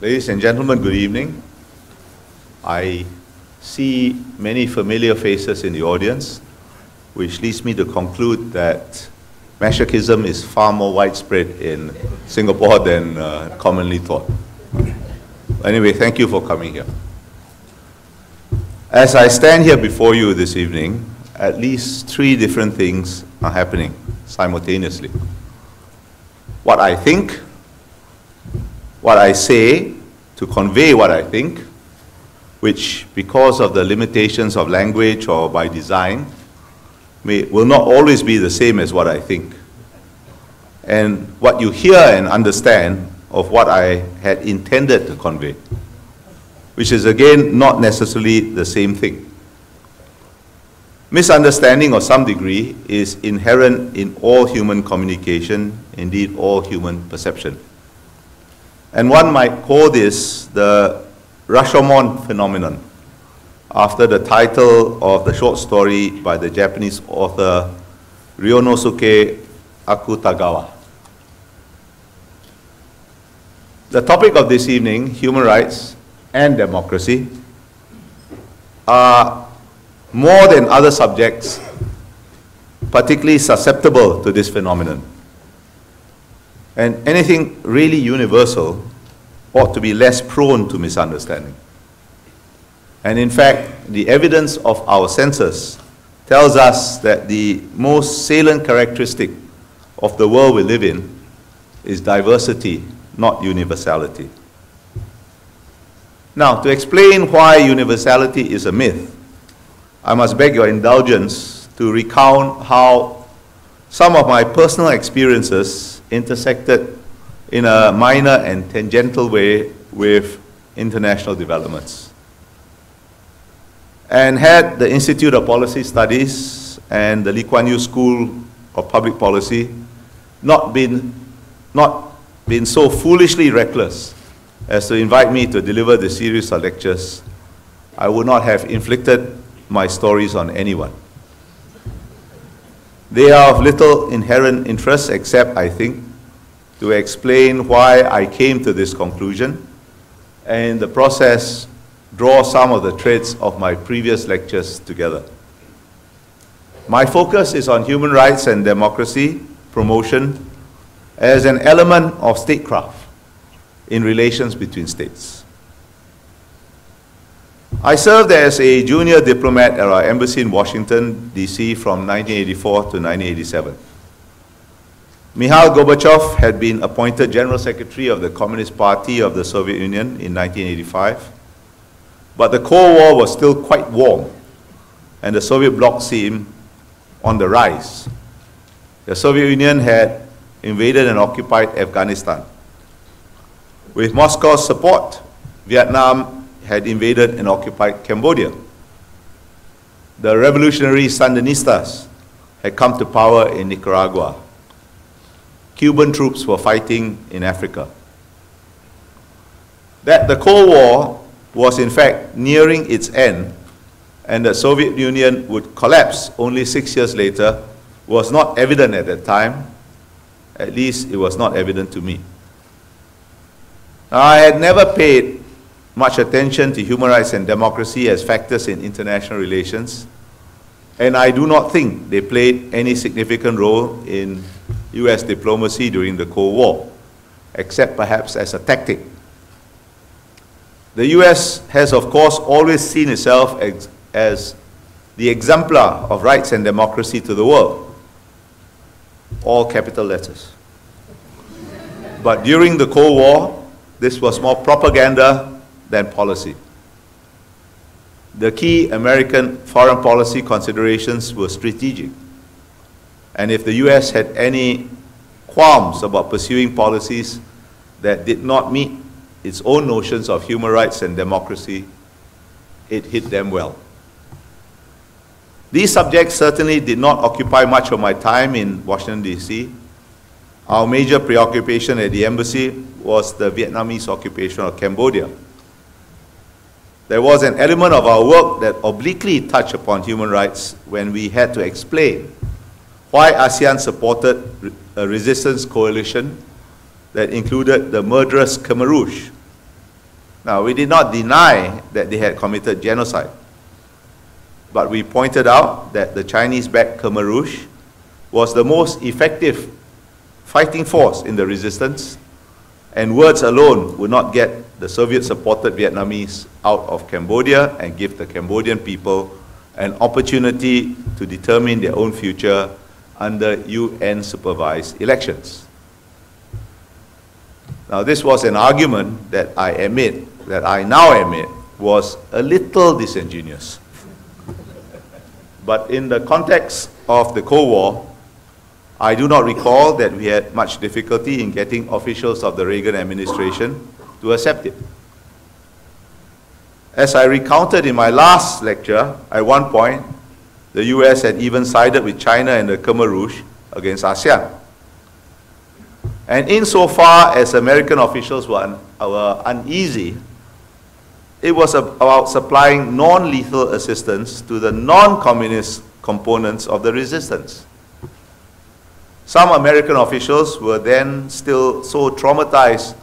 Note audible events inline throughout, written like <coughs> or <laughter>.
Ladies and gentlemen, good evening. I see many familiar faces in the audience, which leads me to conclude that masochism is far more widespread in Singapore than uh, commonly thought. Anyway, thank you for coming here. As I stand here before you this evening, at least three different things are happening simultaneously. What I think, what I say to convey what I think, which, because of the limitations of language or by design, may, will not always be the same as what I think. And what you hear and understand of what I had intended to convey, which is again not necessarily the same thing. Misunderstanding of some degree is inherent in all human communication, indeed all human perception. And one might call this the Rashomon phenomenon, after the title of the short story by the Japanese author Ryunosuke Akutagawa. The topic of this evening, human rights and democracy, are more than other subjects particularly susceptible to this phenomenon. And anything really universal ought to be less prone to misunderstanding. And in fact, the evidence of our senses tells us that the most salient characteristic of the world we live in is diversity, not universality. Now, to explain why universality is a myth, I must beg your indulgence to recount how some of my personal experiences intersected in a minor and tangential way with international developments. And had the Institute of Policy Studies and the Lee Kuan Yew School of Public Policy not been, not been so foolishly reckless as to invite me to deliver the series of lectures, I would not have inflicted my stories on anyone. They are of little inherent interest, except, I think, to explain why I came to this conclusion, and in the process, draw some of the threads of my previous lectures together. My focus is on human rights and democracy promotion as an element of statecraft in relations between states. I served as a junior diplomat at our embassy in Washington, D.C. from 1984 to 1987. Mikhail Gorbachev had been appointed General Secretary of the Communist Party of the Soviet Union in 1985, but the Cold War was still quite warm, and the Soviet bloc seemed on the rise. The Soviet Union had invaded and occupied Afghanistan. With Moscow's support, Vietnam had invaded and occupied Cambodia. The revolutionary Sandinistas had come to power in Nicaragua Cuban troops were fighting in Africa. That the Cold War was in fact nearing its end and the Soviet Union would collapse only six years later was not evident at that time. At least it was not evident to me. Now, I had never paid much attention to human rights and democracy as factors in international relations, and I do not think they played any significant role in US diplomacy during the Cold War, except perhaps as a tactic. The US has, of course, always seen itself as, as the exemplar of rights and democracy to the world, all capital letters. But during the Cold War, this was more propaganda than policy. The key American foreign policy considerations were strategic and if the US had any qualms about pursuing policies that did not meet its own notions of human rights and democracy, it hit them well. These subjects certainly did not occupy much of my time in Washington, D.C. Our major preoccupation at the embassy was the Vietnamese occupation of Cambodia. There was an element of our work that obliquely touched upon human rights when we had to explain why ASEAN supported a resistance coalition that included the murderous Khmer Rouge Now, we did not deny that they had committed genocide, but we pointed out that the Chinese-backed Khmer Rouge was the most effective fighting force in the resistance, and words alone would not get the Soviet-supported Vietnamese out of Cambodia and give the Cambodian people an opportunity to determine their own future under UN-supervised elections. Now, this was an argument that I admit, that I now admit, was a little disingenuous. but in the context of the Cold War, I do not recall that we had much difficulty in getting officials of the Reagan administration to accept it. As I recounted in my last lecture, at one point, the US had even sided with China and the Khmer Rouge against ASEAN. And insofar as American officials were, un were uneasy, it was about supplying non lethal assistance to the non communist components of the resistance. Some American officials were then still so traumatized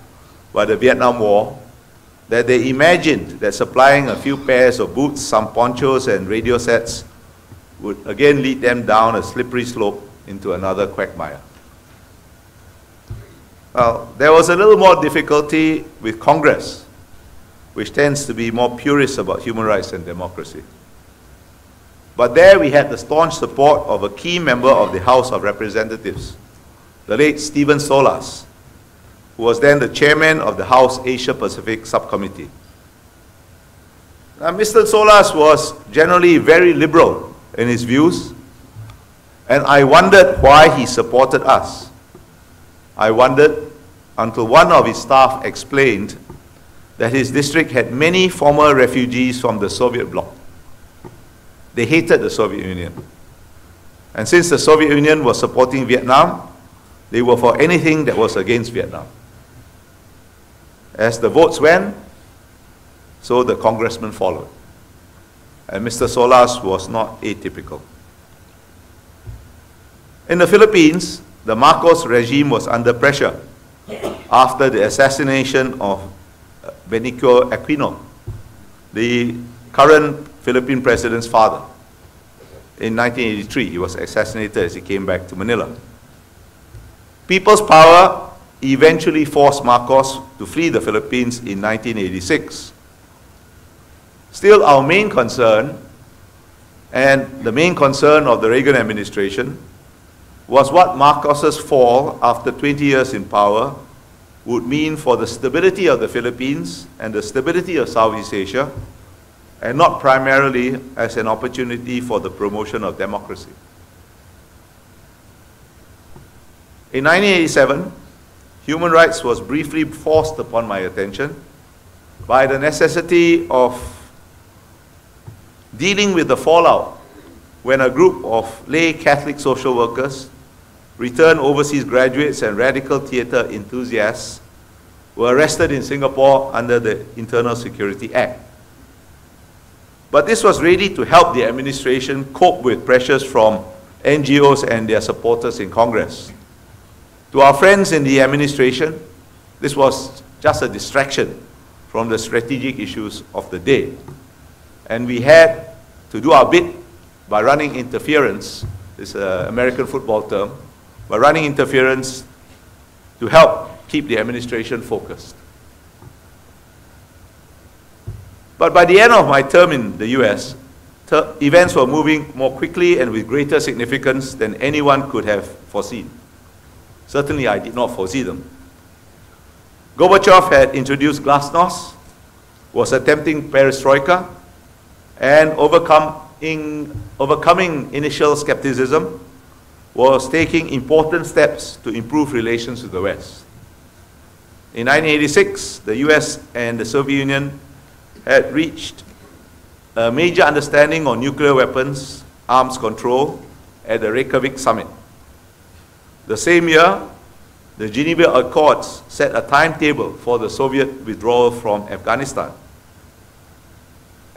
by the Vietnam War that they imagined that supplying a few pairs of boots, some ponchos, and radio sets would again lead them down a slippery slope into another quagmire. Well, there was a little more difficulty with Congress, which tends to be more purist about human rights and democracy. But there we had the staunch support of a key member of the House of Representatives, the late Stephen Solarz, who was then the chairman of the House Asia Pacific Subcommittee. Now, Mr. Solarz was generally very liberal in his views, and I wondered why he supported us. I wondered until one of his staff explained that his district had many former refugees from the Soviet bloc. They hated the Soviet Union. And since the Soviet Union was supporting Vietnam, they were for anything that was against Vietnam. As the votes went, so the congressman followed. And Mr. Solarz was not atypical. In the Philippines, the Marcos regime was under pressure after the assassination of uh, Benigno Aquino, the current Philippine president's father. In 1983, he was assassinated as he came back to Manila. People's Power eventually forced Marcos to flee the Philippines in 1986. Still, our main concern, and the main concern of the Reagan administration, was what Marcos's fall after 20 years in power would mean for the stability of the Philippines and the stability of Southeast Asia, and not primarily as an opportunity for the promotion of democracy. In 1987, human rights was briefly forced upon my attention by the necessity of dealing with the fallout when a group of lay Catholic social workers, returned overseas graduates, and radical theatre enthusiasts were arrested in Singapore under the Internal Security Act. But this was really to help the administration cope with pressures from NGOs and their supporters in Congress. To our friends in the administration, this was just a distraction from the strategic issues of the day. And we had to do our bit by running interference, this uh, American football term, by running interference to help keep the administration focused. But by the end of my term in the US, events were moving more quickly and with greater significance than anyone could have foreseen. Certainly, I did not foresee them. Gorbachev had introduced glasnost, was attempting perestroika, and overcoming, overcoming initial skepticism, was taking important steps to improve relations with the West. In 1986, the US and the Soviet Union had reached a major understanding on nuclear weapons arms control at the Reykjavik summit. The same year, the Geneva Accords set a timetable for the Soviet withdrawal from Afghanistan.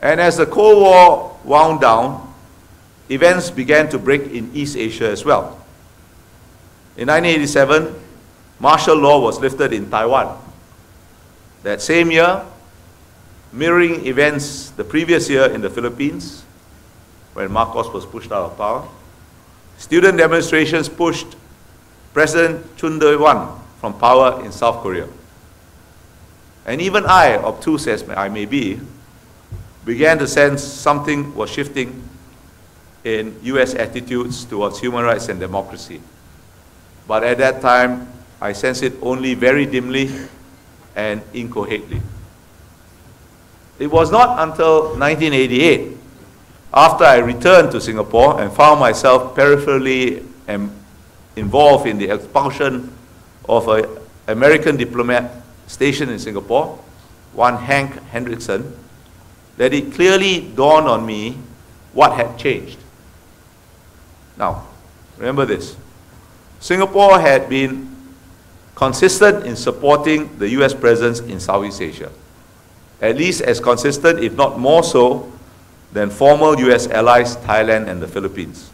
And as the Cold War wound down, events began to break in East Asia as well. In 1987, martial law was lifted in Taiwan. That same year, mirroring events the previous year in the Philippines, when Marcos was pushed out of power. Student demonstrations pushed President Chun Doo-hwan from power in South Korea. And even I, obtuse as I may be, began to sense something was shifting in US attitudes towards human rights and democracy. But at that time, I sensed it only very dimly and incoherently. It was not until 1988, after I returned to Singapore and found myself peripherally involved in the expulsion of an American diplomat stationed in Singapore, one Hank Hendrickson, that it clearly dawned on me what had changed. Now, remember this. Singapore had been consistent in supporting the US presence in Southeast Asia at least as consistent, if not more so, than former US allies Thailand and the Philippines.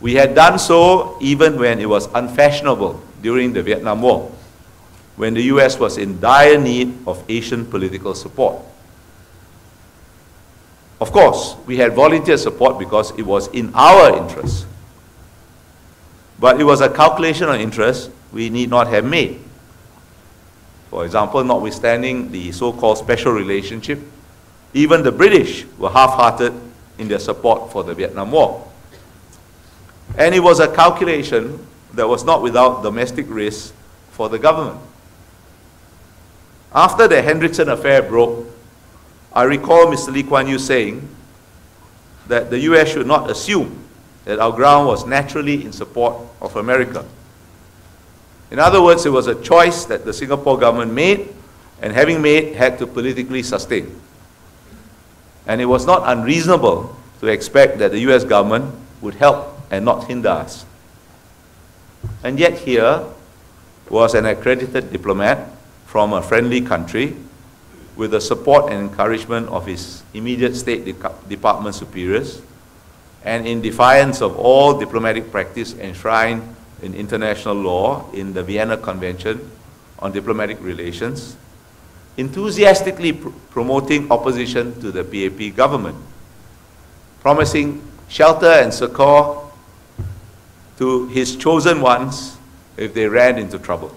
We had done so even when it was unfashionable during the Vietnam War, when the US was in dire need of Asian political support. Of course, we had volunteer support because it was in our interest. But it was a calculation of interest we need not have made. For example, notwithstanding the so-called special relationship, even the British were half-hearted in their support for the Vietnam War. And it was a calculation that was not without domestic risk for the government. After the Hendrickson affair broke, I recall Mr. Lee Kuan Yew saying that the US should not assume that our ground was naturally in support of America. In other words, it was a choice that the Singapore government made, and having made, had to politically sustain. And it was not unreasonable to expect that the US government would help and not hinder us. And yet, here was an accredited diplomat from a friendly country with the support and encouragement of his immediate State de Department superiors, and in defiance of all diplomatic practice enshrined in international law in the Vienna Convention on Diplomatic Relations, enthusiastically pr promoting opposition to the PAP government, promising shelter and succor to his chosen ones if they ran into trouble.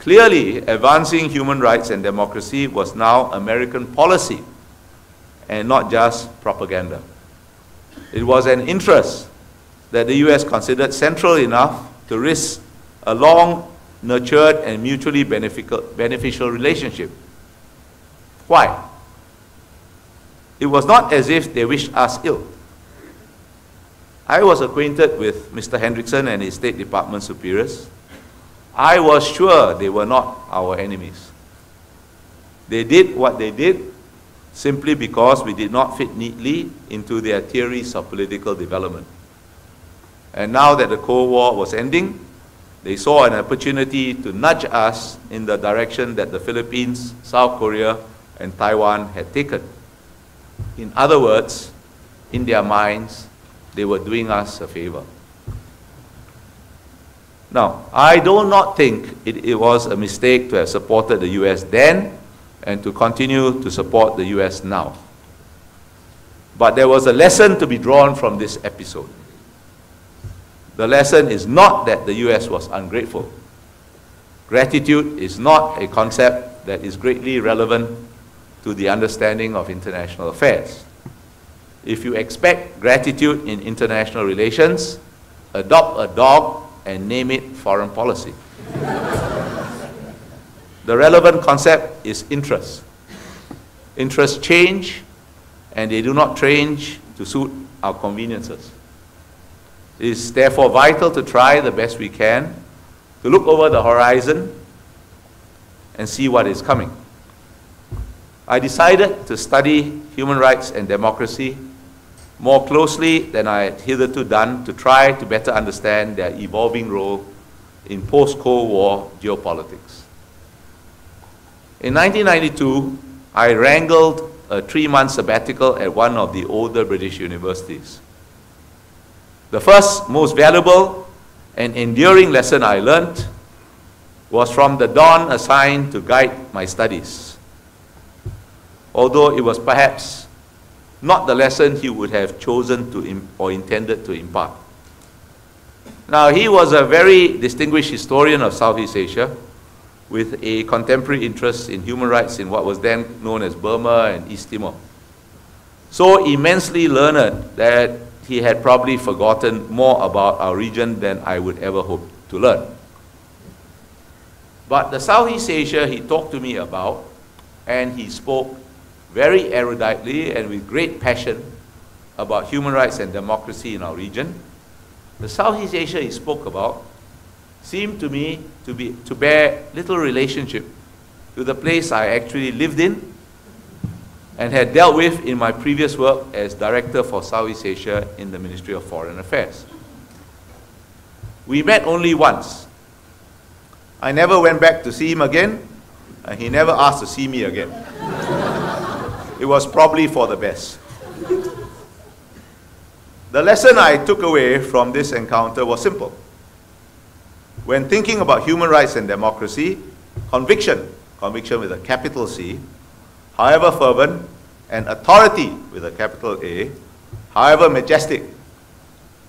Clearly, advancing human rights and democracy was now American policy and not just propaganda. It was an interest that the US considered central enough to risk a long nurtured and mutually beneficial relationship. Why? It was not as if they wished us ill. I was acquainted with Mr. Hendrickson and his State Department superiors. I was sure they were not our enemies. They did what they did simply because we did not fit neatly into their theories of political development. And now that the Cold War was ending, they saw an opportunity to nudge us in the direction that the Philippines, South Korea, and Taiwan had taken. In other words, in their minds, they were doing us a favor. Now, I do not think it, it, was a mistake to have supported the US then and to continue to support the US now. But there was a lesson to be drawn from this episode. The lesson is not that the US was ungrateful. Gratitude is not a concept that is greatly relevant to the understanding of international affairs. If you expect gratitude in international relations, adopt a dog and name it foreign policy. <laughs> the relevant concept is interest. Interests change, and they do not change to suit our conveniences. It is therefore vital to try the best we can to look over the horizon and see what is coming. I decided to study human rights and democracy more closely than I had hitherto done to try to better understand their evolving role in post-Cold War geopolitics. In 1992, I wrangled a three-month sabbatical at one of the older British universities. The first, most valuable and enduring lesson I learned was from the dawn assigned to guide my studies. Although it was perhaps not the lesson he would have chosen to or intended to impart. Now, he was a very distinguished historian of Southeast Asia with a contemporary interest in human rights in what was then known as Burma and East Timor. So immensely learned that he had probably forgotten more about our region than I would ever hope to learn. But the Southeast Asia he talked to me about, and he spoke very eruditely and with great passion about human rights and democracy in our region. The Southeast Asia he spoke about seemed to me to, be, to bear little relationship to the place I actually lived in and had dealt with in my previous work as Director for Southeast Asia in the Ministry of Foreign Affairs. We met only once. I never went back to see him again, and he never asked to see me again. <laughs> it was probably for the best. The lesson I took away from this encounter was simple. When thinking about human rights and democracy, conviction, conviction with a capital C, however fervent, and authority with a capital A, however majestic,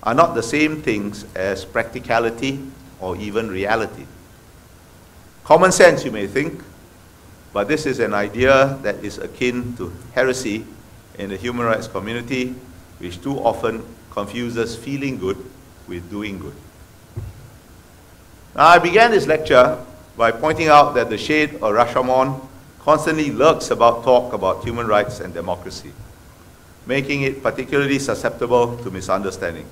are not the same things as practicality or even reality. Common sense, you may think, but this is an idea that is akin to heresy in the human rights community, which too often confuses feeling good with doing good. Now, I began this lecture by pointing out that the shade of Rashomon constantly lurks about talk about human rights and democracy, making it particularly susceptible to misunderstanding.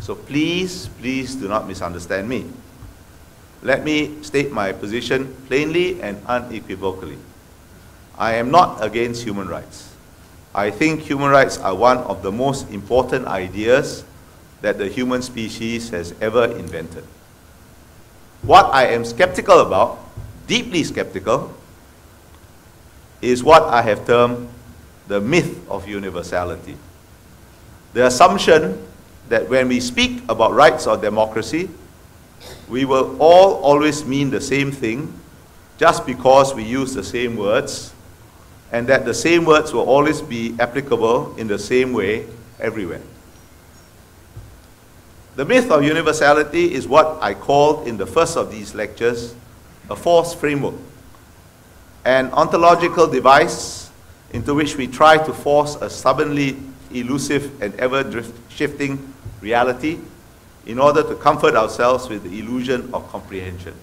So please, please do not misunderstand me. Let me state my position plainly and unequivocally. I am not against human rights. I think human rights are one of the most important ideas that the human species has ever invented. What I am skeptical about, deeply skeptical, is what I have termed the myth of universality. The assumption that when we speak about rights or democracy, we will all always mean the same thing just because we use the same words, and that the same words will always be applicable in the same way everywhere. The myth of universality is what I called in the first of these lectures a false framework an ontological device into which we try to force a stubbornly elusive and ever shifting reality in order to comfort ourselves with the illusion of comprehension.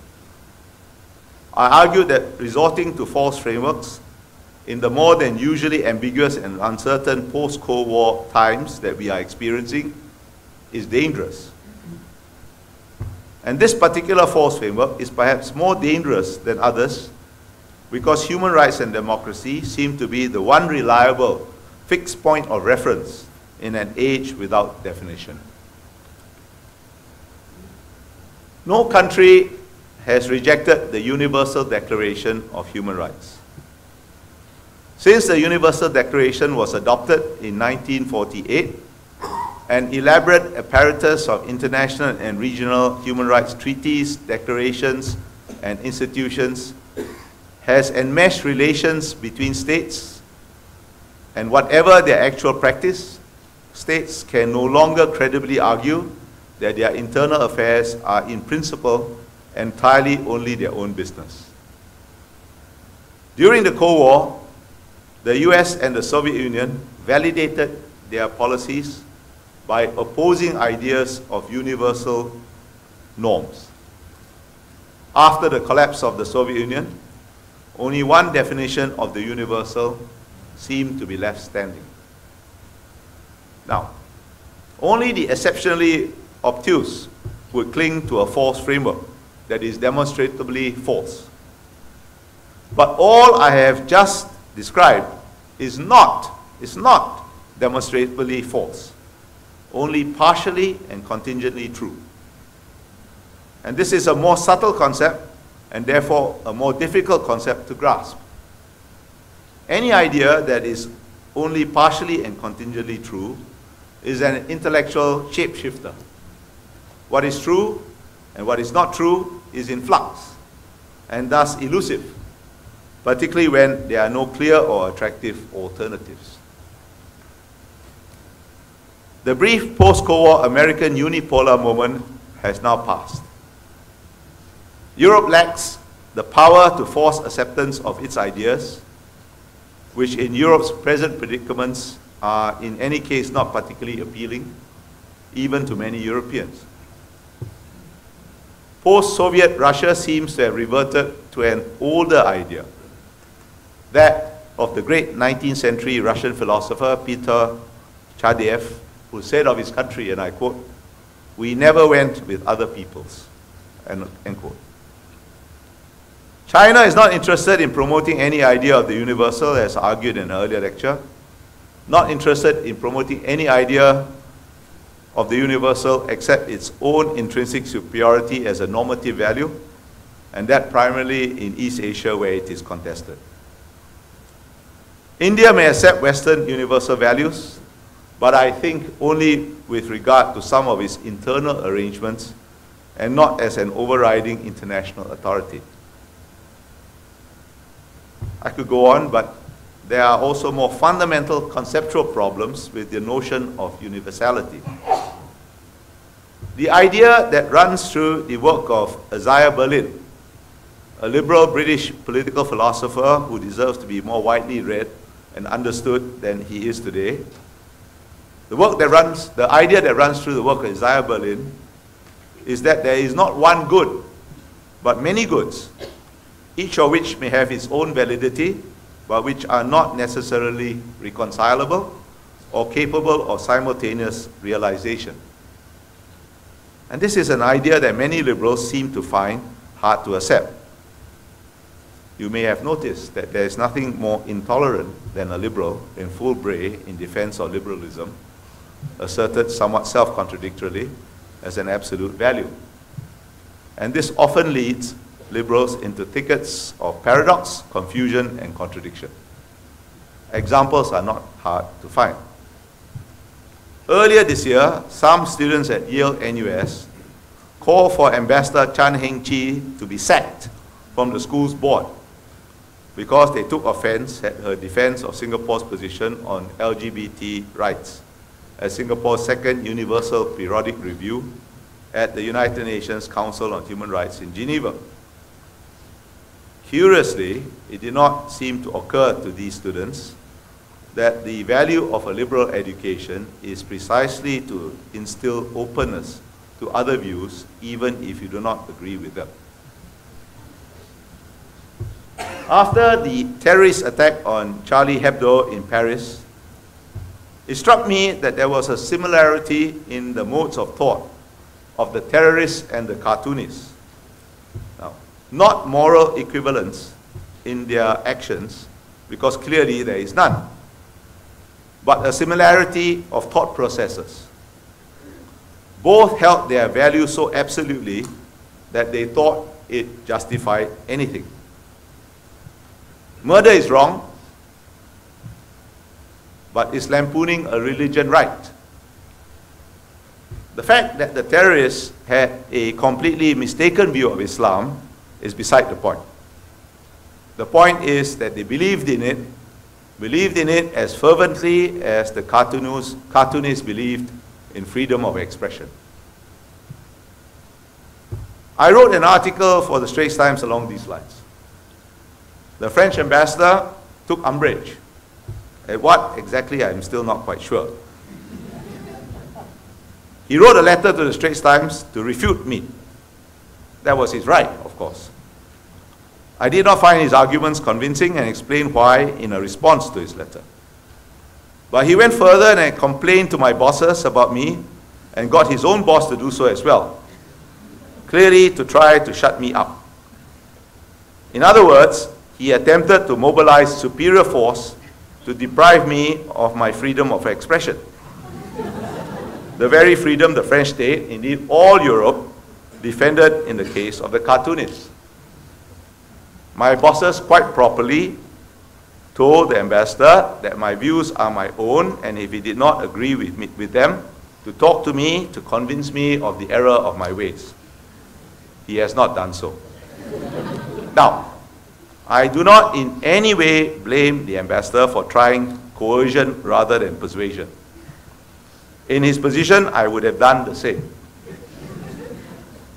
I argue that resorting to false frameworks in the more than usually ambiguous and uncertain post-Cold War times that we are experiencing is dangerous. And this particular false framework is perhaps more dangerous than others because human rights and democracy seem to be the one reliable fixed point of reference in an age without definition. No country has rejected the Universal Declaration of Human Rights. Since the Universal Declaration was adopted in 1948, an elaborate apparatus of international and regional human rights treaties, declarations, and institutions has enmeshed relations between states, and whatever their actual practice, states can no longer credibly argue that their internal affairs are in principle entirely only their own business. During the Cold War, the US and the Soviet Union validated their policies by opposing ideas of universal norms. After the collapse of the Soviet Union, only one definition of the universal seemed to be left standing. Now, only the exceptionally obtuse would cling to a false framework that is demonstrably false. But all I have just described is not, is not demonstrably false, only partially and contingently true. And this is a more subtle concept and therefore a more difficult concept to grasp. Any idea that is only partially and contingently true is an intellectual shapeshifter. What is true and what is not true is in flux. and thus elusive, particularly when there are no clear or attractive alternatives. The brief post-Cold War American unipolar moment has now passed. Europe lacks the power to force acceptance of its ideas, which in Europe's present predicaments are in any case not particularly appealing, even to many Europeans. Post-Soviet Russia seems to have reverted to an older idea, that of the great 19th century Russian philosopher Peter Chaadaev, who said of his country, and I quote, we never went with other peoples, end, end quote. China is not interested in promoting any idea of the universal, as argued in an earlier lecture, not interested in promoting any idea of the universal except its own intrinsic superiority as a normative value, and that primarily in East Asia where it is contested. India may accept Western universal values, but I think only with regard to some of its internal arrangements and not as an overriding international authority. I could go on, but there are also more fundamental conceptual problems with the notion of universality. The idea that runs through the work of Isaiah Berlin, a liberal British political philosopher who deserves to be more widely read and understood than he is today. The work that runs, the idea that runs through the work of Isaiah Berlin is that there is not one good, but many goods each of which may have its own validity, but which are not necessarily reconcilable or capable of simultaneous realization. And this is an idea that many liberals seem to find hard to accept. You may have noticed that there is nothing more intolerant than a liberal in full bray in defense of liberalism, asserted somewhat self contradictorily as an absolute value. And this often leads liberals into thickets of paradox, confusion, and contradiction. Examples are not hard to find. Earlier this year, some students at Yale NUS called for Ambassador Chan Heng Chee to be sacked from the school's board because they took offense at her defense of Singapore's position on LGBT rights at Singapore's second Universal Periodic Review at the United Nations Council on Human Rights in Geneva. Curiously, it did not seem to occur to these students that the value of a liberal education is precisely to instill openness to other views, even if you do not agree with them. After the terrorist attack on Charlie Hebdo in Paris, it struck me that there was a similarity in the modes of thought of the terrorists and the cartoonists not moral equivalence in their actions, because clearly there is none, but a similarity of thought processes. Both held their value so absolutely that they thought it justified anything. Murder is wrong, but is lampooning a religion right? The fact that the terrorists had a completely mistaken view of Islam is beside the point. The point is that they believed in it, believed in it as fervently as the cartoonists, cartoonists believed in freedom of expression. I wrote an article for the Straits Times along these lines. The French ambassador took umbrage. At what exactly, I'm still not quite sure. He wrote a letter to the Straits Times to refute me. That was his right, course. I did not find his arguments convincing and explained why in a response to his letter. But he went further and complained to my bosses about me and got his own boss to do so as well, clearly to try to shut me up. In other words, he attempted to mobilize superior force to deprive me of my freedom of expression. the very freedom the French state, indeed all Europe, defended in the case of the cartoonists. My bosses quite properly told the ambassador that my views are my own and if he did not agree with, me, with them, to talk to me to convince me of the error of my ways. He has not done so. Now, I do not in any way blame the ambassador for trying coercion rather than persuasion. In his position, I would have done the same.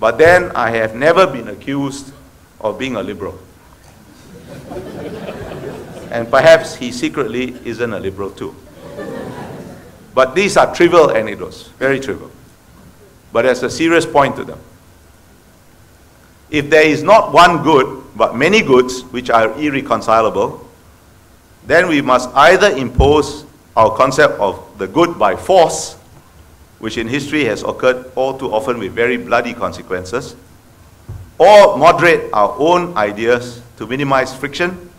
But then I have never been accused of being a liberal. and perhaps he secretly isn't a liberal too. But these are trivial anecdotes, very trivial. But there's a serious point to them. If there is not one good, but many goods which are irreconcilable, then we must either impose our concept of the good by force, which in history has occurred all too often with very bloody consequences, or moderate our own ideas to minimize friction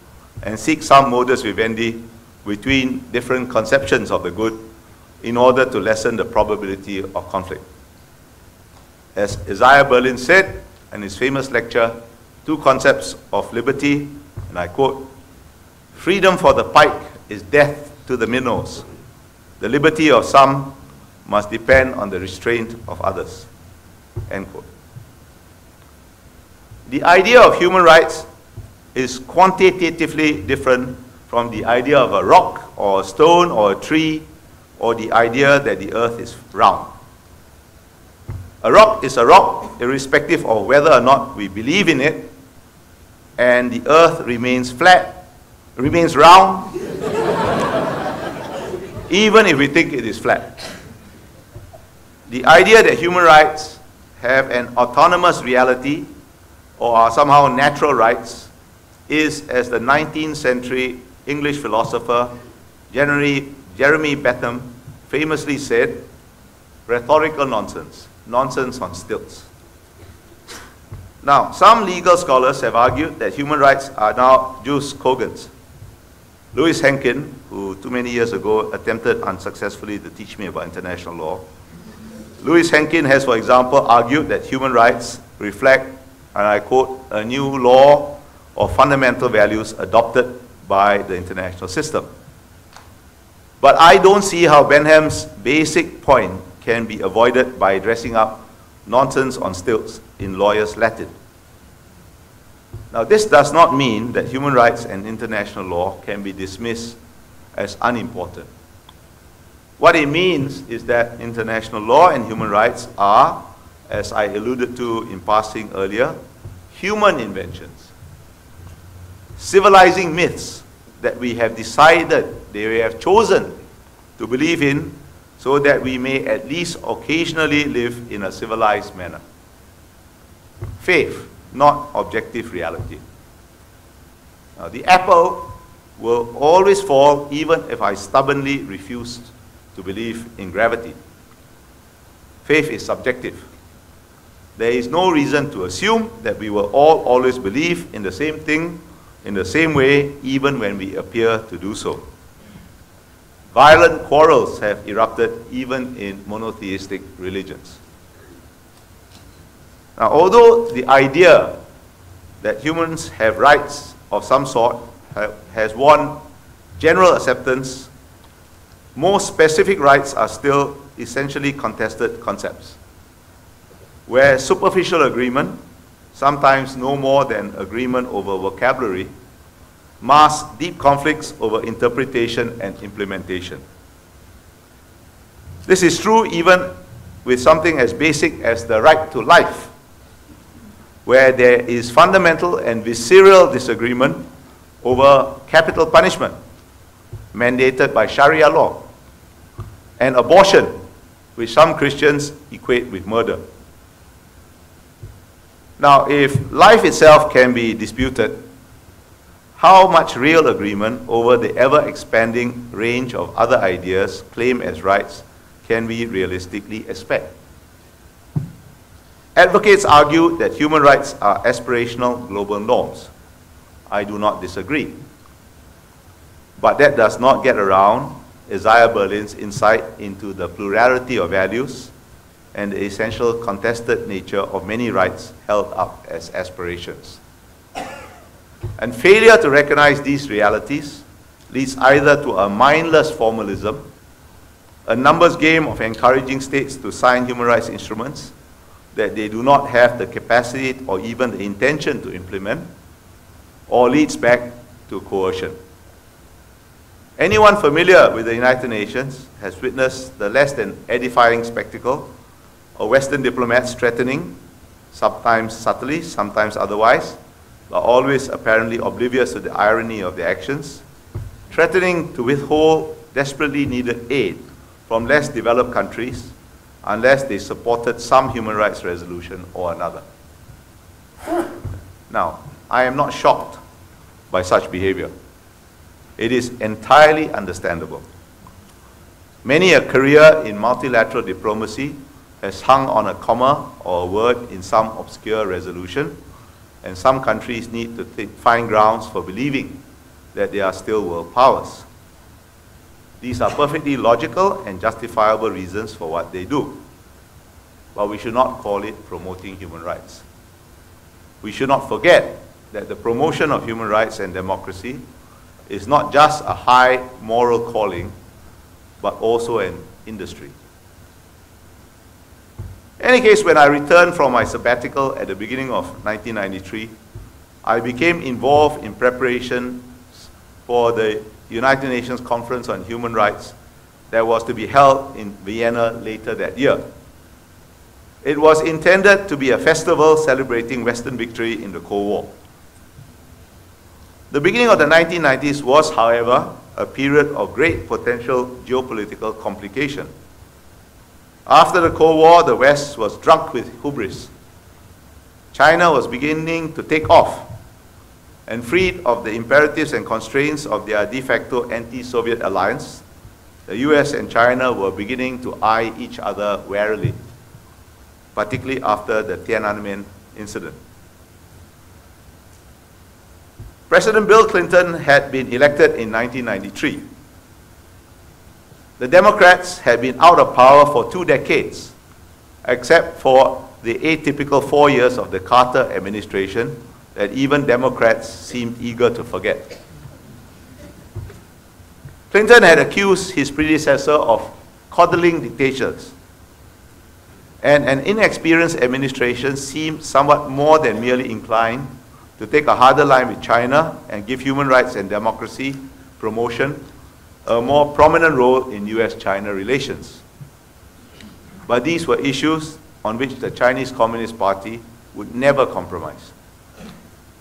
and seek some modus vivendi between different conceptions of the good in order to lessen the probability of conflict. As Isaiah Berlin said in his famous lecture, Two Concepts of Liberty, and I quote, Freedom for the pike is death to the minnows. The liberty of some must depend on the restraint of others. End quote. The idea of human rights is quantitatively different from the idea of a rock or a stone or a tree or the idea that the earth is round. A rock is a rock irrespective of whether or not we believe in it, and the earth remains flat, remains round, <laughs> even if we think it is flat. The idea that human rights have an autonomous reality or are somehow natural rights is, as the 19th century English philosopher Jeremy, Jeremy Bentham famously said, rhetorical nonsense, nonsense on stilts. Now, some legal scholars have argued that human rights are now jus cogens. Louis Henkin, who too many years ago attempted unsuccessfully to teach me about international law, Louis Henkin has, for example, argued that human rights reflect, and I quote, a new law of fundamental values adopted by the international system. But I don't see how Bentham's basic point can be avoided by dressing up nonsense on stilts in lawyers' Latin. Now, this does not mean that human rights and international law can be dismissed as unimportant. What it means is that international law and human rights are, as I alluded to in passing earlier, human inventions, civilizing myths that we have decided, they have chosen to believe in so that we may at least occasionally live in a civilized manner. Faith, not objective reality. Now, the apple will always fall even if I stubbornly refuse to believe in gravity. Faith is subjective. There is no reason to assume that we will all always believe in the same thing in the same way, even when we appear to do so. Violent quarrels have erupted even in monotheistic religions. Now, although the idea that humans have rights of some sort has won general acceptance, more specific rights are still essentially contested concepts, where superficial agreement sometimes no more than agreement over vocabulary, masks deep conflicts over interpretation and implementation. This is true even with something as basic as the right to life, where there is fundamental and visceral disagreement over capital punishment mandated by Sharia law, and abortion, which some Christians equate with murder. Now, if life itself can be disputed, how much real agreement over the ever expanding range of other ideas claimed as rights can we realistically expect? Advocates argue that human rights are aspirational global norms. I do not disagree. But that does not get around Isaiah Berlin's insight into the plurality of values and the essential contested nature of many rights held up as aspirations. And failure to recognize these realities leads either to a mindless formalism, a numbers game of encouraging states to sign human rights instruments that they do not have the capacity or even the intention to implement, or leads back to coercion. Anyone familiar with the United Nations has witnessed the less than edifying spectacle of Western diplomats threatening, sometimes subtly, sometimes otherwise, but always apparently oblivious to the irony of their actions, threatening to withhold desperately needed aid from less developed countries unless they supported some human rights resolution or another. Now, I am not shocked by such behavior. It is entirely understandable. Many a career in multilateral diplomacy has hung on a comma or a word in some obscure resolution, and some countries need to find grounds for believing that they are still world powers. These are perfectly logical and justifiable reasons for what they do. But we should not call it promoting human rights. We should not forget that the promotion of human rights and democracy is not just a high moral calling, but also an industry. In any case, when I returned from my sabbatical at the beginning of 1993, I became involved in preparation for the United Nations Conference on Human Rights that was to be held in Vienna later that year. It was intended to be a festival celebrating Western victory in the Cold War. The beginning of the 1990s was, however, a period of great potential geopolitical complication. After the Cold War, the West was drunk with hubris. China was beginning to take off and freed of the imperatives and constraints of their de facto anti-Soviet alliance, the US and China were beginning to eye each other warily, particularly after the Tiananmen incident. President Bill Clinton had been elected in 1993. The Democrats had been out of power for two decades, except for the atypical four years of the Carter administration that even Democrats seemed eager to forget. Clinton had accused his predecessor of coddling dictators, and an inexperienced administration seemed somewhat more than merely inclined to take a harder line with China and give human rights and democracy promotion a more prominent role in US-China relations. But these were issues on which the Chinese Communist Party would never compromise.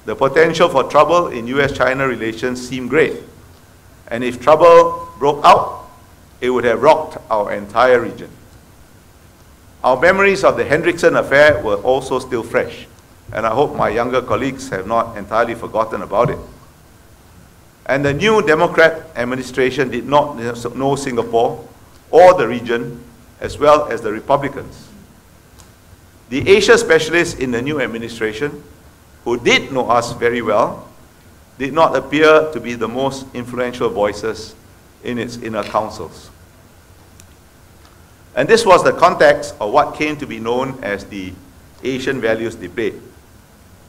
The potential for trouble in US-China relations seemed great. And if trouble broke out, it would have rocked our entire region. Our memories of the Hendrickson affair were also still fresh, and I hope my younger colleagues have not entirely forgotten about it. And the new Democrat administration did not know Singapore or the region, as well as the Republicans. The Asia specialists in the new administration who did know us very well, did not appear to be the most influential voices in its inner councils. And this was the context of what came to be known as the Asian values debate,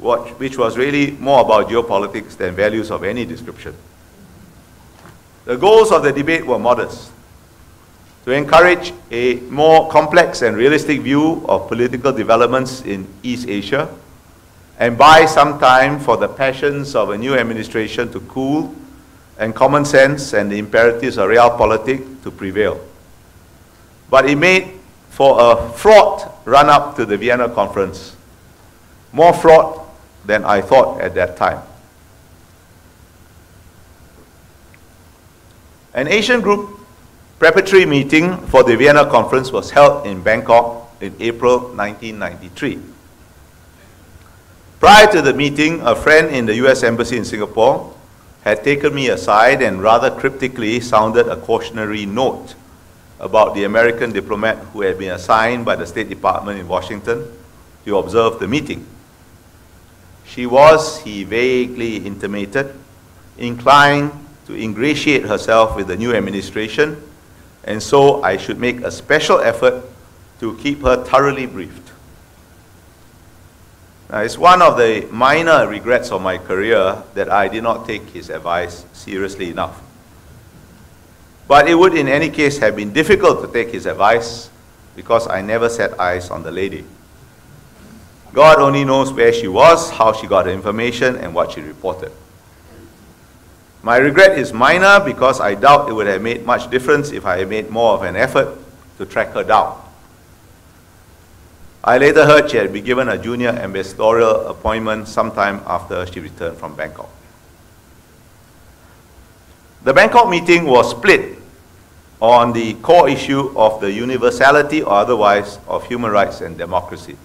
which was really more about geopolitics than values of any description. The goals of the debate were modest to encourage a more complex and realistic view of political developments in East Asia and buy some time for the passions of a new administration to cool and common sense and the imperatives of realpolitik to prevail. But it made for a fraught run up to the Vienna conference, more fraught than I thought at that time. An Asian group preparatory meeting for the Vienna conference was held in Bangkok in April 1993. Prior to the meeting, a friend in the US Embassy in Singapore had taken me aside and rather cryptically sounded a cautionary note about the American diplomat who had been assigned by the State Department in Washington to observe the meeting. She was, he vaguely intimated, inclined to ingratiate herself with the new administration, and so I should make a special effort to keep her thoroughly briefed. Now, it's one of the minor regrets of my career that I did not take his advice seriously enough. But it would, in any case, have been difficult to take his advice because I never set eyes on the lady. God only knows where she was, how she got the information, and what she reported. My regret is minor because I doubt it would have made much difference if I had made more of an effort to track her down. I later heard she had been given a junior ambassadorial appointment sometime after she returned from Bangkok. The Bangkok meeting was split on the core issue of the universality or otherwise of human rights and democracy.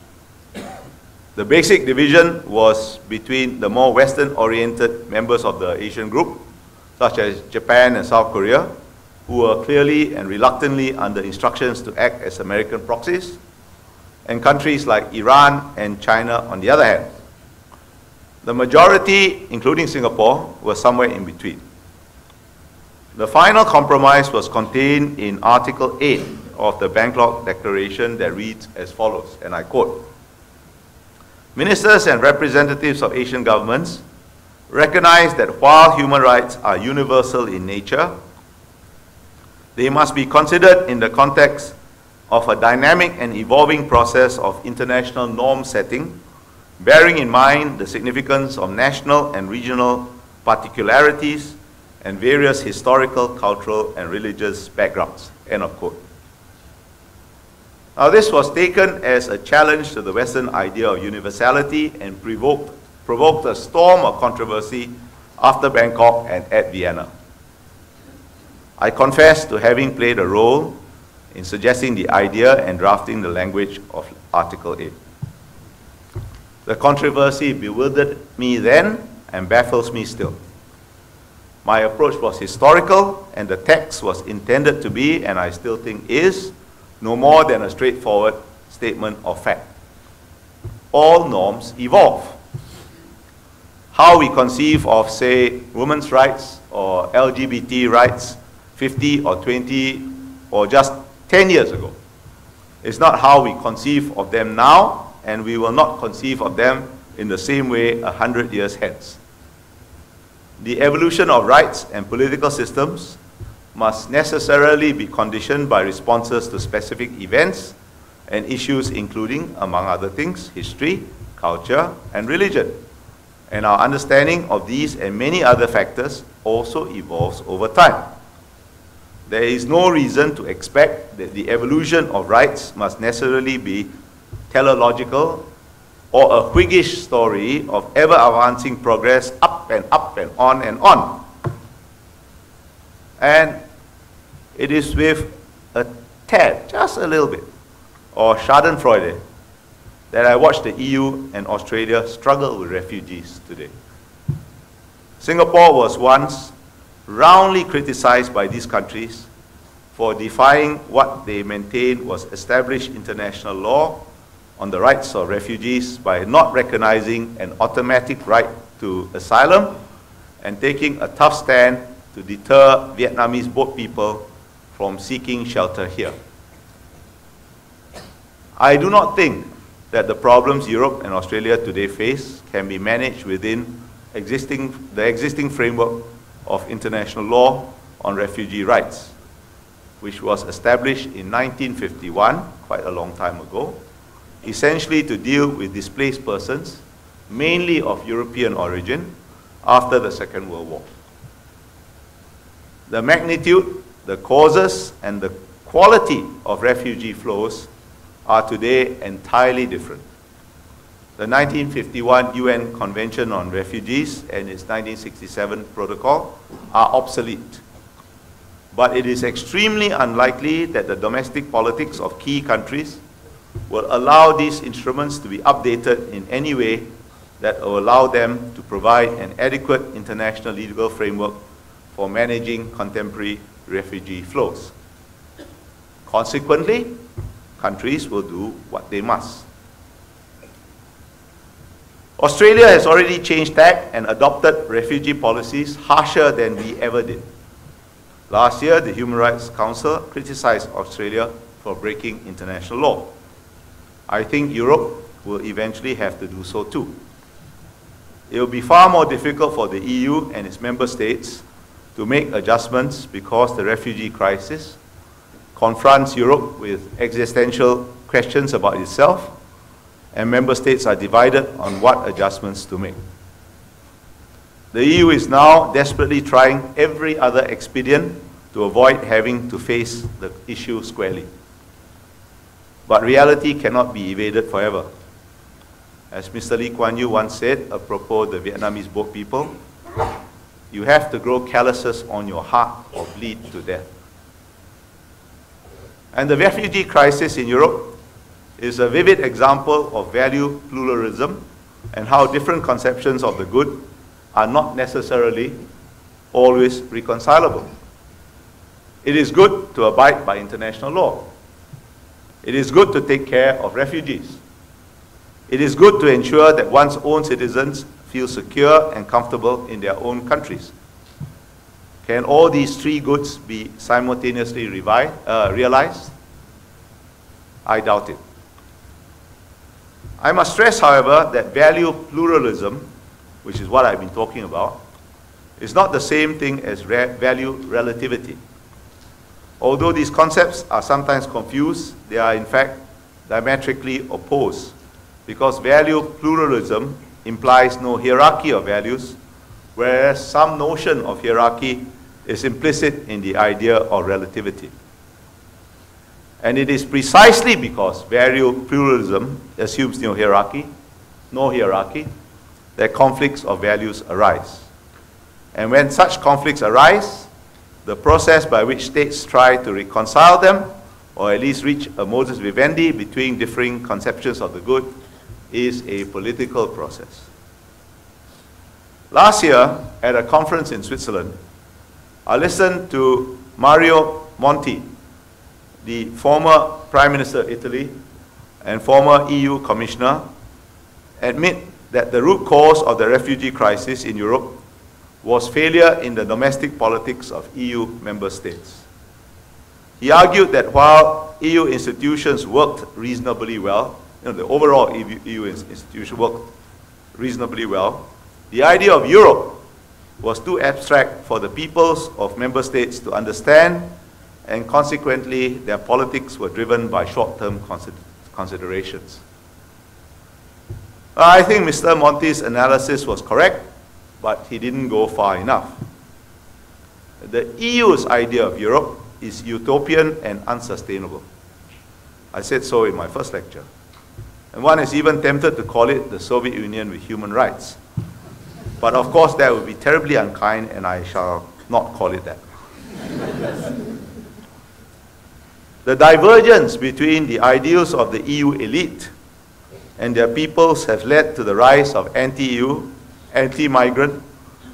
The basic division was between the more Western-oriented members of the Asian group, such as Japan and South Korea, who were clearly and reluctantly under instructions to act as American proxies, and countries like Iran and China on the other hand. The majority, including Singapore, were somewhere in between. The final compromise was contained in Article 8 of the Bangkok Declaration that reads as follows, and I quote, Ministers and representatives of Asian governments recognize that while human rights are universal in nature, they must be considered in the context of a dynamic and evolving process of international norm setting, bearing in mind the significance of national and regional particularities and various historical, cultural, and religious backgrounds. End of quote. Now, this was taken as a challenge to the Western idea of universality and provoked, provoked a storm of controversy after Bangkok and at Vienna. I confess to having played a role in suggesting the idea and drafting the language of Article 8. The controversy bewildered me then and baffles me still. My approach was historical, and the text was intended to be, and I still think is, no more than a straightforward statement of fact. All norms evolve. How we conceive of, say, women's rights or LGBT rights 50 or 20 or just 10 years ago is not how we conceive of them now, and we will not conceive of them in the same way 100 years hence. The evolution of rights and political systems must necessarily be conditioned by responses to specific events and issues including, among other things, history, culture, and religion. And our understanding of these and many other factors also evolves over time. There is no reason to expect that the evolution of rights must necessarily be teleological or a Whiggish story of ever advancing progress up and up and on and on. And it is with a tad, just a little bit, or Schadenfreude, that I watch the EU and Australia struggle with refugees today. Singapore was once roundly criticized by these countries for defying what they maintained was established international law on the rights of refugees by not recognizing an automatic right to asylum and taking a tough stand to deter Vietnamese boat people from seeking shelter here. I do not think that the problems Europe and Australia today face can be managed within existing, the existing framework of international law on refugee rights, which was established in 1951, quite a long time ago, essentially to deal with displaced persons, mainly of European origin, after the Second World War. The magnitude, the causes, and the quality of refugee flows are today entirely different. The 1951 UN Convention on Refugees and its 1967 protocol are obsolete. But it is extremely unlikely that the domestic politics of key countries will allow these instruments to be updated in any way that will allow them to provide an adequate international legal framework for managing contemporary refugee flows. Consequently, countries will do what they must. Australia has already changed tack and adopted refugee policies harsher than we ever did. Last year, the Human Rights Council criticized Australia for breaking international law. I think Europe will eventually have to do so too. It will be far more difficult for the EU and its member states to make adjustments because the refugee crisis confronts Europe with existential questions about itself, and member states are divided on what adjustments to make. The EU is now desperately trying every other expedient to avoid having to face the issue squarely. But reality cannot be evaded forever. As Mr. Lee Kuan Yew once said apropos the Vietnamese boat people, you have to grow calluses on your heart or bleed to death. And the refugee crisis in Europe is a vivid example of value pluralism and how different conceptions of the good are not necessarily always reconcilable. It is good to abide by international law. It is good to take care of refugees. It is good to ensure that one's own citizens feel secure and comfortable in their own countries. Can all these three goods be simultaneously uh, realized? I doubt it. I must stress, however, that value pluralism, which is what I've been talking about, is not the same thing as re- value relativity. Although these concepts are sometimes confused, they are in fact diametrically opposed because value pluralism implies no hierarchy of values, whereas some notion of hierarchy is implicit in the idea of relativity. And it is precisely because value pluralism assumes no hierarchy, no hierarchy, that conflicts of values arise. And when such conflicts arise, the process by which states try to reconcile them, or at least reach a modus vivendi between differing conceptions of the good, is a political process. Last year, at a conference in Switzerland, I listened to Mario Monti, the former Prime Minister of Italy and former EU Commissioner, admit that the root cause of the refugee crisis in Europe was failure in the domestic politics of EU member states. He argued that while EU institutions worked reasonably well, you know, the overall EU institution worked reasonably well, the idea of Europe was too abstract for the peoples of member states to understand, and consequently, their politics were driven by short term considerations. Uh, I think Mr. Monti's analysis was correct, but he didn't go far enough. The EU's idea of Europe is utopian and unsustainable. I said so in my first lecture. And one is even tempted to call it the Soviet Union with human rights. But of course, that would be terribly unkind, and I shall not call it that. the divergence between the ideals of the EU elite and their peoples have led to the rise of anti EU, anti migrant,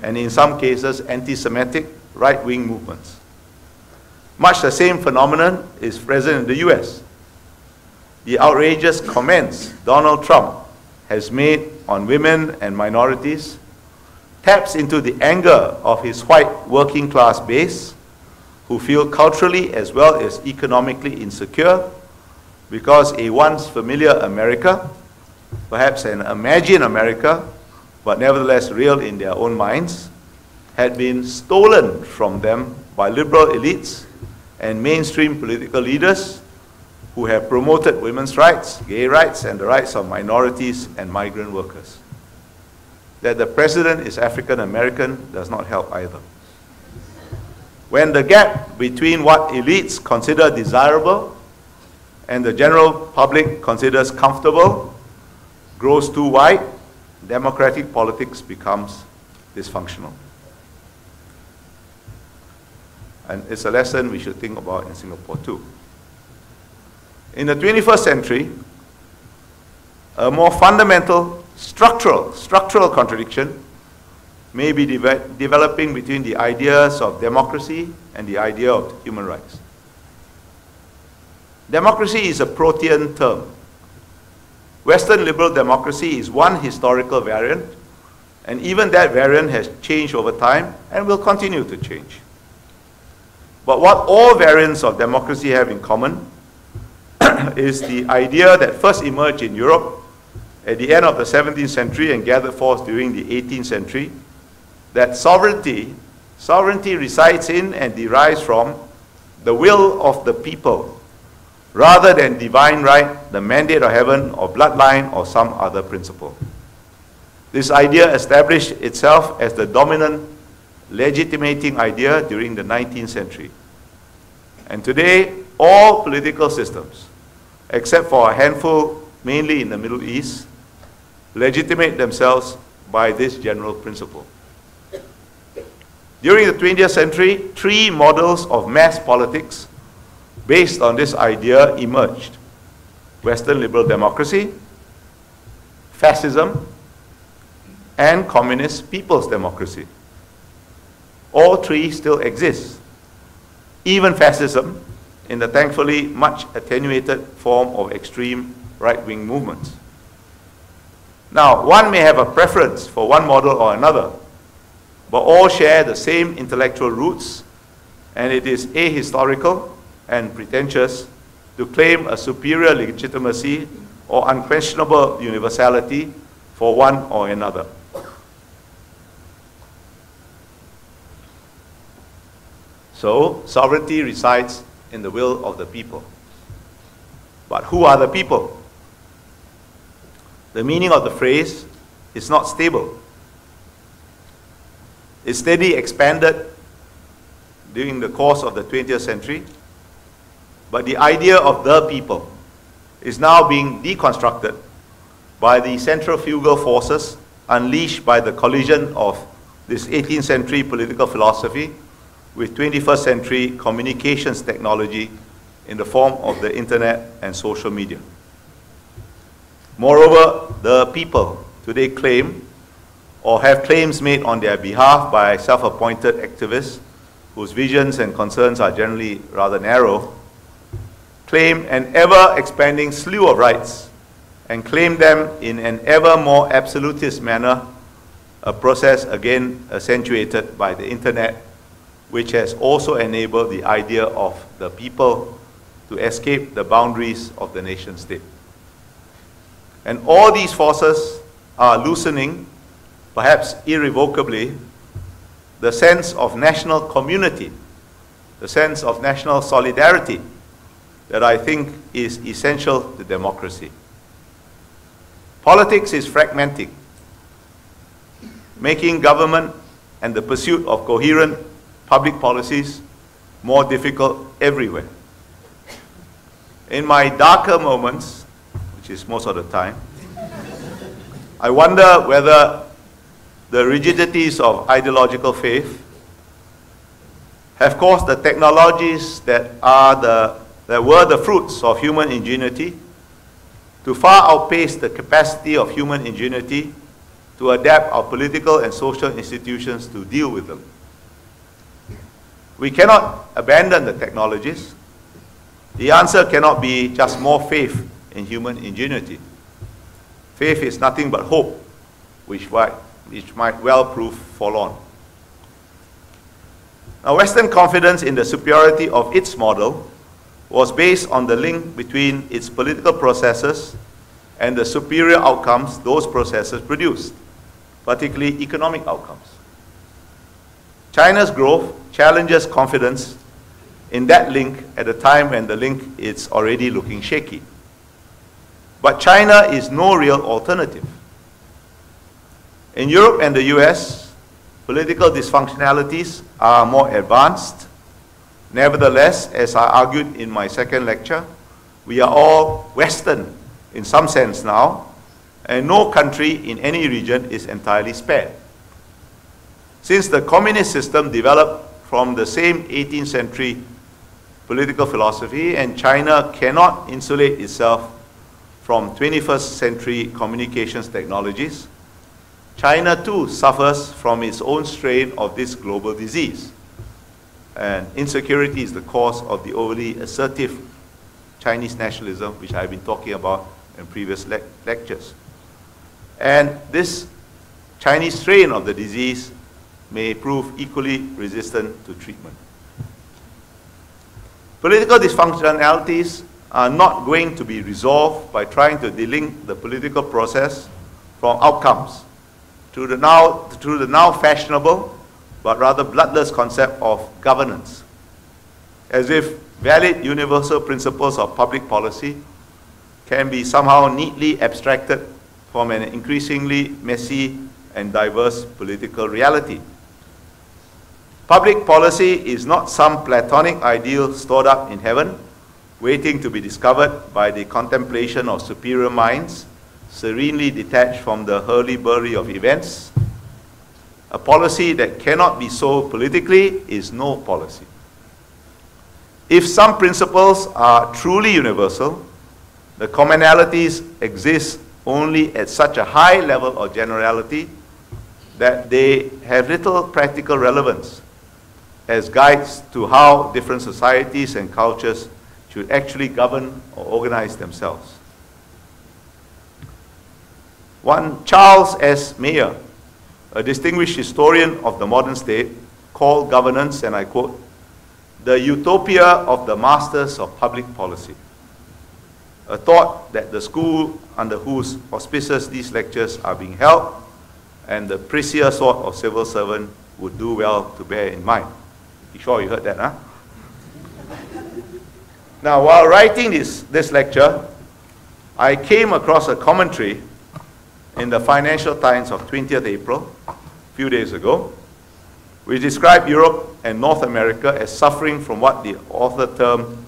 and in some cases, anti Semitic right wing movements. Much the same phenomenon is present in the US. The outrageous comments Donald Trump has made on women and minorities taps into the anger of his white working class base who feel culturally as well as economically insecure because a once familiar America, perhaps an imagined America, but nevertheless real in their own minds, had been stolen from them by liberal elites and mainstream political leaders who have promoted women's rights, gay rights, and the rights of minorities and migrant workers. That the president is African American does not help either. When the gap between what elites consider desirable and the general public considers comfortable grows too wide, democratic politics becomes dysfunctional. And it's a lesson we should think about in Singapore too. In the 21st century, a more fundamental structural, structural contradiction may be de developing between the ideas of democracy and the idea of human rights. Democracy is a protean term. Western liberal democracy is one historical variant, and even that variant has changed over time and will continue to change. But what all variants of democracy have in common <coughs> is the idea that first emerged in Europe at the end of the 17th century and gathered force during the 18th century, that sovereignty, sovereignty resides in and derives from the will of the people, rather than divine right, the mandate of heaven, or bloodline, or some other principle. This idea established itself as the dominant legitimating idea during the 19th century. And today, all political systems, except for a handful, mainly in the Middle East, legitimate themselves by this general principle. During the 20th century, three models of mass politics based on this idea emerged. Western liberal democracy, fascism, and communist people's democracy. All three still exist. Even fascism, in the thankfully much attenuated form of extreme right-wing movements. Now, one may have a preference for one model or another, but all share the same intellectual roots, and it is ahistorical and pretentious to claim a superior legitimacy or unquestionable universality for one or another. So, sovereignty resides in the will of the people. But who are the people? The meaning of the phrase is not stable. It steadily expanded during the course of the 20th century, but the idea of the people is now being deconstructed by the centrifugal forces unleashed by the collision of this 18th century political philosophy with 21st century communications technology in the form of the internet and social media. Moreover, the people today claim or have claims made on their behalf by self-appointed activists whose visions and concerns are generally rather narrow, claim an ever-expanding slew of rights and claim them in an ever more absolutist manner, a process again accentuated by the internet which has also enabled the idea of the people to escape the boundaries of the nation state. And all these forces are loosening, perhaps irrevocably, the sense of national community, the sense of national solidarity that I think is essential to democracy. Politics is fragmenting, making government and the pursuit of coherent public policies more difficult everywhere. In my darker moments, which is most of the time, I wonder whether the rigidities of ideological faith have caused the technologies that are the that were the fruits of human ingenuity to far outpace the capacity of human ingenuity to adapt our political and social institutions to deal with them. We cannot abandon the technologies. The answer cannot be just more faith in human ingenuity. Faith is nothing but hope, which might, which might well prove forlorn. Now, Western confidence in the superiority of its model was based on the link between its political processes and the superior outcomes those processes produced, particularly economic outcomes. China's growth challenges confidence in that link at a time when the link is already looking shaky. But China is no real alternative. In Europe and the US, political dysfunctionalities are more advanced. Nevertheless, as I argued in my second lecture, we are all Western in some sense now, and no country in any region is entirely spared. Since the communist system developed from the same 18th century political philosophy and China cannot insulate itself from 21st century communications technologies, China too suffers from its own strain of this global disease. And insecurity is the cause of the overly assertive Chinese nationalism, which I've been talking about in previous le lectures. And this Chinese strain of the disease may prove equally resistant to treatment. Political dysfunctionalities are not going to be resolved by trying to delink the political process from outcomes through the now, through the now fashionable but rather bloodless concept of governance, as if valid universal principles of public policy can be somehow neatly abstracted from an increasingly messy and diverse political reality. Public policy is not some platonic ideal stored up in heaven, waiting to be discovered by the contemplation of superior minds, serenely detached from the hurly-burly of events. A policy that cannot be solved politically is no policy. If some principles are truly universal, the commonalities exist only at such a high level of generality that they have little practical relevance as guides to how different societies and cultures should actually govern or organize themselves. One Charles S. Maier, a distinguished historian of the modern state, called governance, and I quote, the utopia of the masters of public policy. A thought that the school under whose auspices these lectures are being held and the pricier sort of civil servant would do well to bear in mind. You sure you heard that, huh? now, while writing this, this lecture, I came across a commentary in the Financial Times of 20th April, a few days ago, which described Europe and North America as suffering from what the author termed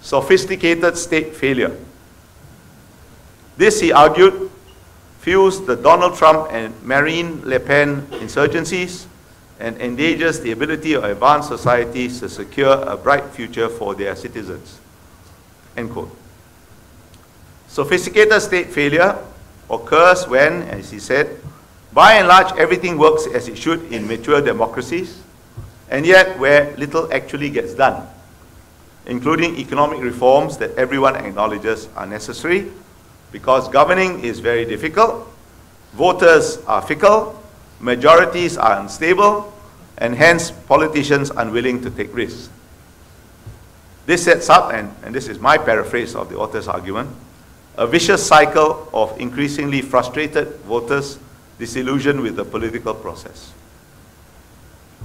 sophisticated state failure. This, he argued, fuels the Donald Trump and Marine Le Pen insurgencies and endangers the ability of advanced societies to secure a bright future for their citizens. End quote. Sophisticated state failure occurs when, as he said, by and large everything works as it should in mature democracies, and yet where little actually gets done, including economic reforms that everyone acknowledges are necessary because governing is very difficult, voters are fickle, majorities are unstable, and hence politicians unwilling to take risks. This sets up, and, and this is my paraphrase of the author's argument, a vicious cycle of increasingly frustrated voters disillusioned with the political process.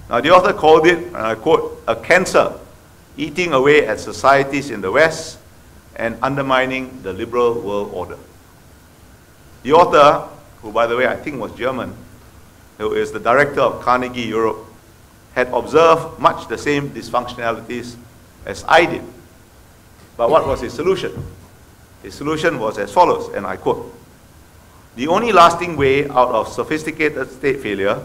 Now, the author called it, and I quote, a cancer eating away at societies in the West and undermining the liberal world order. The author, who by the way I think was German, who is the director of Carnegie Europe, had observed much the same dysfunctionalities as I did. But what was his solution? His solution was as follows, and I quote The only lasting way out of sophisticated state failure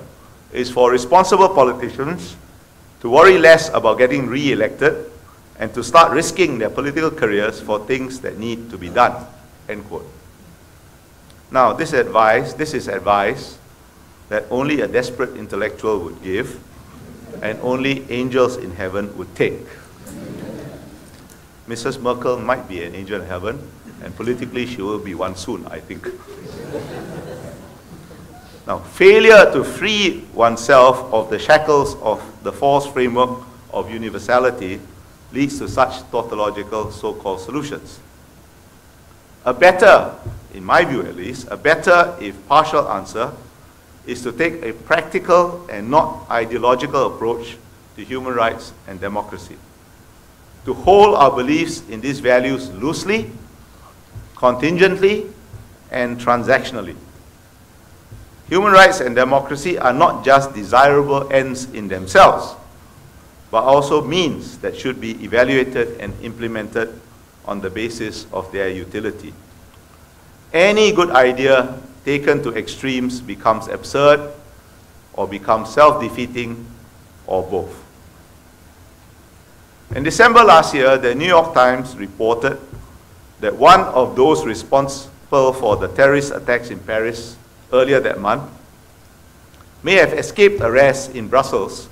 is for responsible politicians to worry less about getting re elected and to start risking their political careers for things that need to be done. End quote. Now, this advice, this is advice that only a desperate intellectual would give and only angels in heaven would take. Mrs. Merkel might be an angel in heaven, and politically she will be one soon, I think. now, failure to free oneself of the shackles of the false framework of universality leads to such tautological so-called solutions. A better, in my view at least, a better, if partial answer is to take a practical and not ideological approach to human rights and democracy. To hold our beliefs in these values loosely, contingently, and transactionally. Human rights and democracy are not just desirable ends in themselves but also means that should be evaluated and implemented on the basis of their utility. Any good idea taken to extremes becomes absurd or becomes self-defeating or both. In December last year, the New York Times reported that one of those responsible for the terrorist attacks in Paris earlier that month may have escaped arrest in Brussels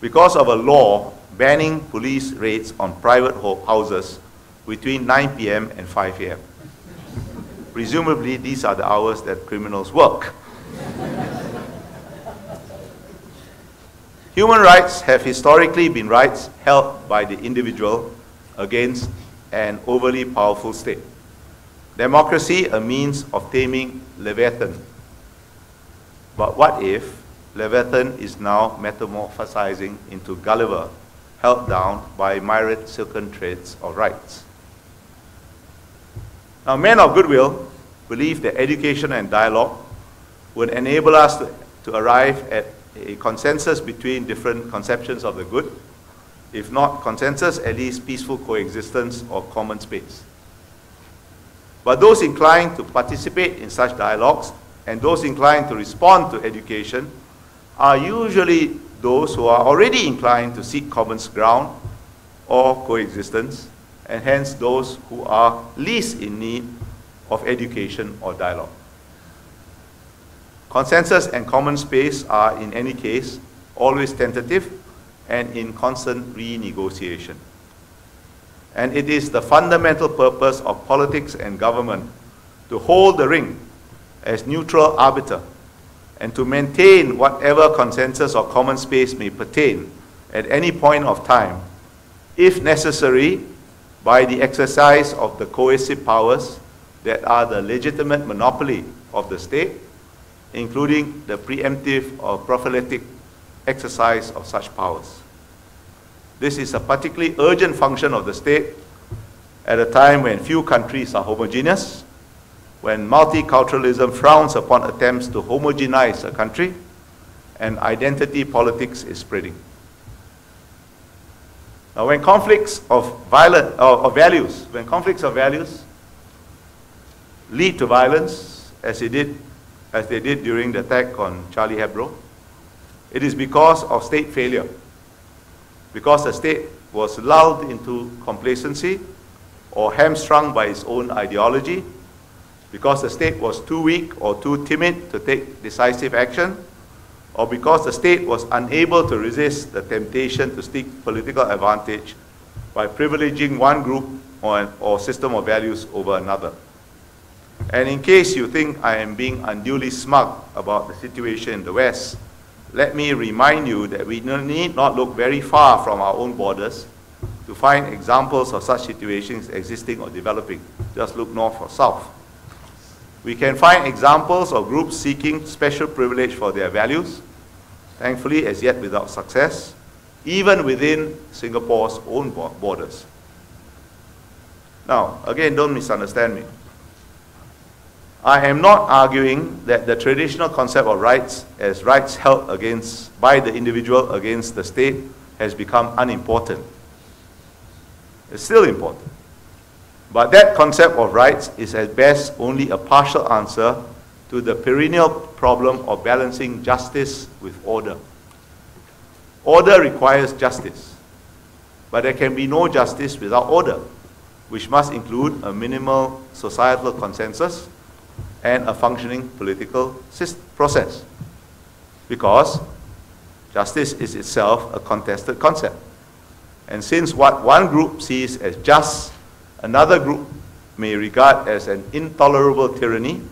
because of a law banning police raids on private houses between 9 p.m. and 5 a.m. Presumably, these are the hours that criminals work. Human rights have historically been rights held by the individual against an overly powerful state. Democracy, a means of taming Leviathan. But what if Leviathan is now metamorphosizing into Gulliver, held down by myriad silken threads of rights. Now, men of goodwill believe that education and dialogue would enable us to, to arrive at a consensus between different conceptions of the good, if not consensus, at least peaceful coexistence or common space. But those inclined to participate in such dialogues and those inclined to respond to education are usually those who are already inclined to seek common ground or coexistence, and hence those who are least in need of education or dialogue. Consensus and common space are, in any case, always tentative and in constant renegotiation. And it is the fundamental purpose of politics and government to hold the ring as neutral arbiter and to maintain whatever consensus or common space may pertain at any point of time, if necessary, by the exercise of the coercive powers that are the legitimate monopoly of the state, including the preemptive or prophylactic exercise of such powers. This is a particularly urgent function of the state at a time when few countries are homogeneous, when multiculturalism frowns upon attempts to homogenize a country, and identity politics is spreading. Now, when conflicts of, violent, uh, values, when conflicts of values lead to violence, as they did, as they did during the attack on Charlie Hebdo, it is because of state failure, because the state was lulled into complacency or hamstrung by its own ideology, because the state was too weak or too timid to take decisive action, or because the state was unable to resist the temptation to seek political advantage by privileging one group or, or system of values over another. And in case you think I am being unduly smug about the situation in the West, let me remind you that we need not look very far from our own borders to find examples of such situations existing or developing. Just look north or south. We can find examples of groups seeking special privilege for their values, thankfully as yet without success, even within Singapore's own borders. Now, again, don't misunderstand me. I am not arguing that the traditional concept of rights as rights held against by the individual against the state has become unimportant. It's still important. But that concept of rights is at best only a partial answer to the perennial problem of balancing justice with order. Order requires justice, but there can be no justice without order, which must include a minimal societal consensus and a functioning political process. Because justice is itself a contested concept. And since what one group sees as just another group may regard as an intolerable tyranny,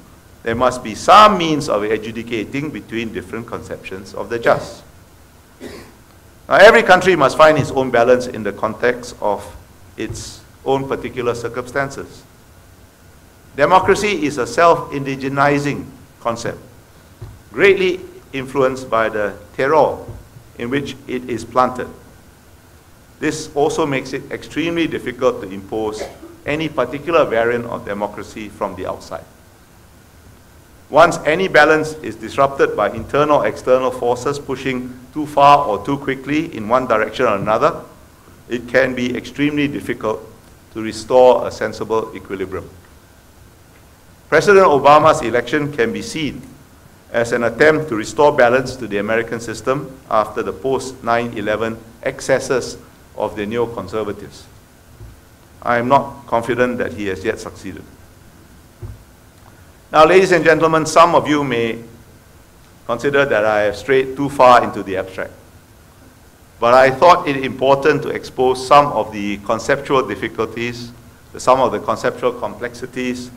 there must be some means of adjudicating between different conceptions of the just. Now, every country must find its own balance in the context of its own particular circumstances. Democracy is a self indigenizing concept, greatly influenced by the terroir in which it is planted. This also makes it extremely difficult to impose any particular variant of democracy from the outside. Once any balance is disrupted by internal or external forces pushing too far or too quickly in one direction or another, it can be extremely difficult to restore a sensible equilibrium. President Obama's election can be seen as an attempt to restore balance to the American system after the post 9 11 excesses of the neoconservatives. I am not confident that he has yet succeeded. Now, ladies and gentlemen, some of you may consider that I have strayed too far into the abstract. But I thought it important to expose some of the conceptual difficulties, some of the conceptual complexities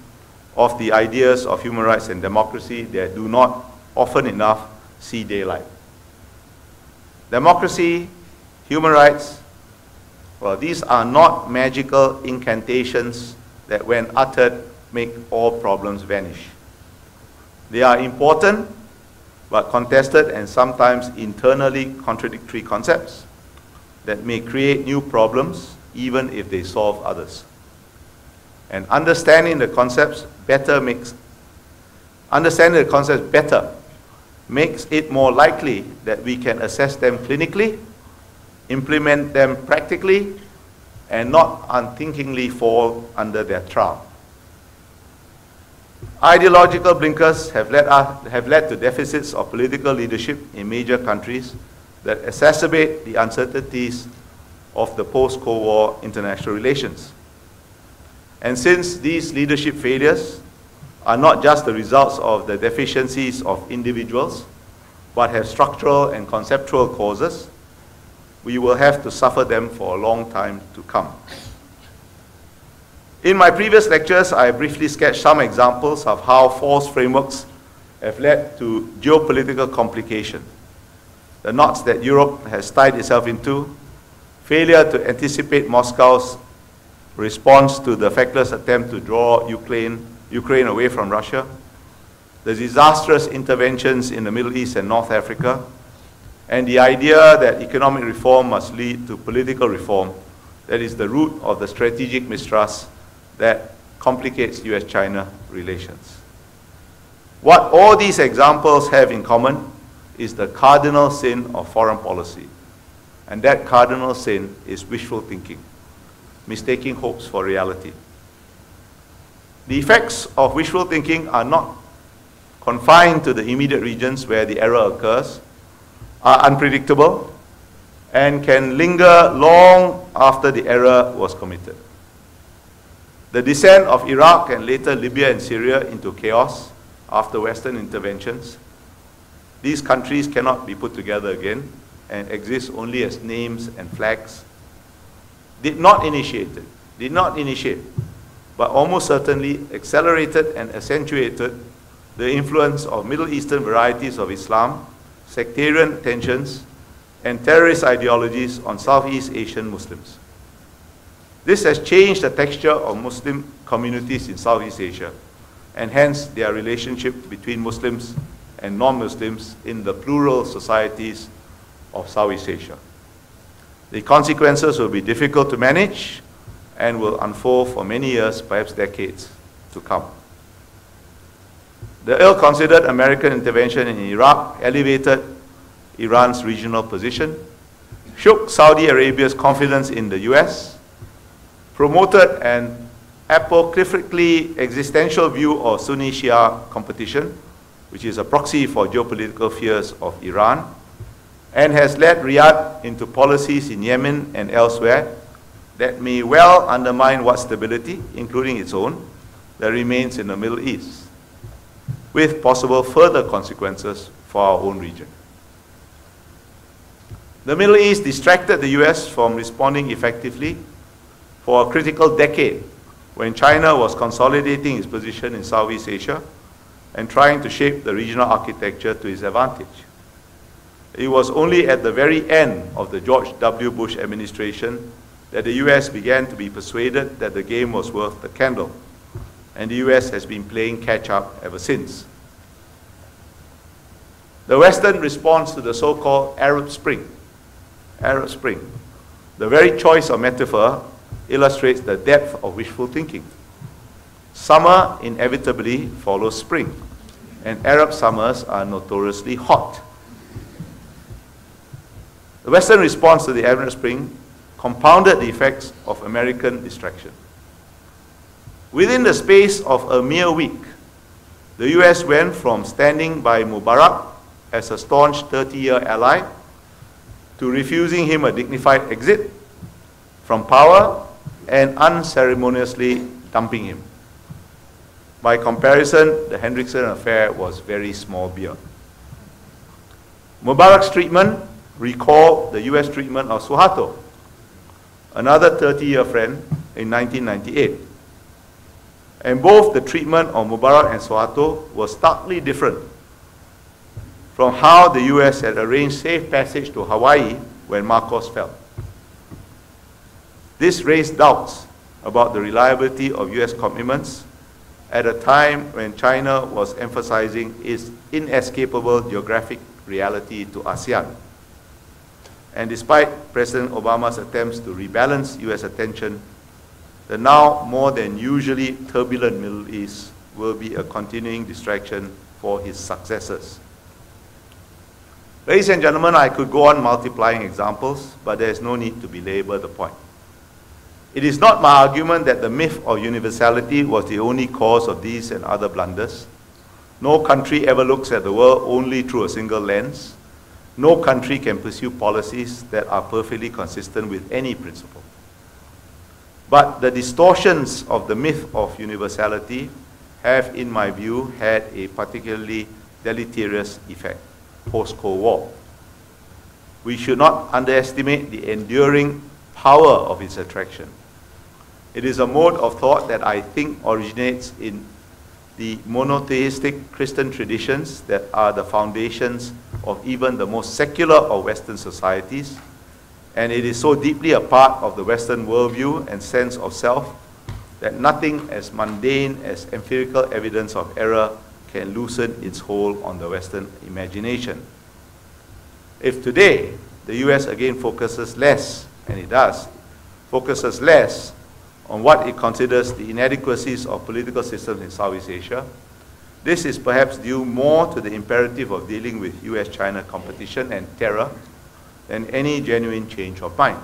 of the ideas of human rights and democracy that do not often enough see daylight. Democracy, human rights, well, these are not magical incantations that, when uttered, make all problems vanish. They are important, but contested and sometimes internally contradictory concepts that may create new problems even if they solve others. And understanding the concepts better makes understanding the concepts better makes it more likely that we can assess them clinically, implement them practically, and not unthinkingly fall under their trap. Ideological blinkers have led, us, have led to deficits of political leadership in major countries that exacerbate the uncertainties of the post-Cold War international relations. And since these leadership failures are not just the results of the deficiencies of individuals, but have structural and conceptual causes, we will have to suffer them for a long time to come. In my previous lectures, I briefly sketched some examples of how false frameworks have led to geopolitical complication. The knots that Europe has tied itself into, failure to anticipate Moscow's response to the feckless attempt to draw Ukraine, Ukraine away from Russia, the disastrous interventions in the Middle East and North Africa, and the idea that economic reform must lead to political reform that is the root of the strategic mistrust that complicates US-China relations. What all these examples have in common is the cardinal sin of foreign policy. And that cardinal sin is wishful thinking, mistaking hopes for reality. The effects of wishful thinking are not confined to the immediate regions where the error occurs, are unpredictable, and can linger long after the error was committed. The descent of Iraq and later Libya and Syria into chaos after Western interventions, these countries cannot be put together again and exist only as names and flags, did not initiate it, did not initiate, but almost certainly accelerated and accentuated the influence of Middle Eastern varieties of Islam, sectarian tensions, and terrorist ideologies on Southeast Asian Muslims. This has changed the texture of Muslim communities in Southeast Asia, and hence their relationship between Muslims and non-Muslims in the plural societies of Southeast Asia. The consequences will be difficult to manage and will unfold for many years, perhaps decades, to come. The ill-considered American intervention in Iraq elevated Iran's regional position, shook Saudi Arabia's confidence in the US, promoted an apocryphically existential view of Sunni Shia competition, which is a proxy for geopolitical fears of Iran, and has led Riyadh into policies in Yemen and elsewhere that may well undermine what stability, including its own, that remains in the Middle East, with possible further consequences for our own region. The Middle East distracted the US from responding effectively for a critical decade when China was consolidating its position in Southeast Asia and trying to shape the regional architecture to its advantage. It was only at the very end of the George W. Bush administration that the US began to be persuaded that the game was worth the candle, and the US has been playing catch up ever since. The Western response to the so called Arab Spring, Arab Spring, the very choice of metaphor illustrates the depth of wishful thinking. Summer inevitably follows spring, and Arab summers are notoriously hot. The Western response to the Arab Spring compounded the effects of American distraction. Within the space of a mere week, the US went from standing by Mubarak as a staunch 30 year ally to refusing him a dignified exit from power and unceremoniously dumping him. By comparison, the Hendrickson affair was very small beer. Mubarak's treatment recalled the US treatment of Suharto, another 30 year friend, in 1998. And both the treatment of Mubarak and Suharto was starkly different from how the US had arranged safe passage to Hawaii when Marcos fell. This raised doubts about the reliability of US commitments at a time when China was emphasizing its inescapable geographic reality to ASEAN. And despite President Obama's attempts to rebalance US attention, the now more than usually turbulent Middle East will be a continuing distraction for his successors. Ladies and gentlemen, I could go on multiplying examples, but there is no need to belabor the point. It is not my argument that the myth of universality was the only cause of these and other blunders. No country ever looks at the world only through a single lens. No country can pursue policies that are perfectly consistent with any principle. But the distortions of the myth of universality have, in my view, had a particularly deleterious effect post-Cold War. We should not underestimate the enduring power of its attraction. It is a mode of thought that I think originates in the monotheistic Christian traditions that are the foundations of even the most secular of Western societies, and it is so deeply a part of the Western worldview and sense of self that nothing as mundane as empirical evidence of error can loosen its hold on the Western imagination. If today the US again focuses less, and it does, focuses less on what it considers the inadequacies of political systems in Southeast Asia, this is perhaps due more to the imperative of dealing with US-China competition and terror than any genuine change of mind.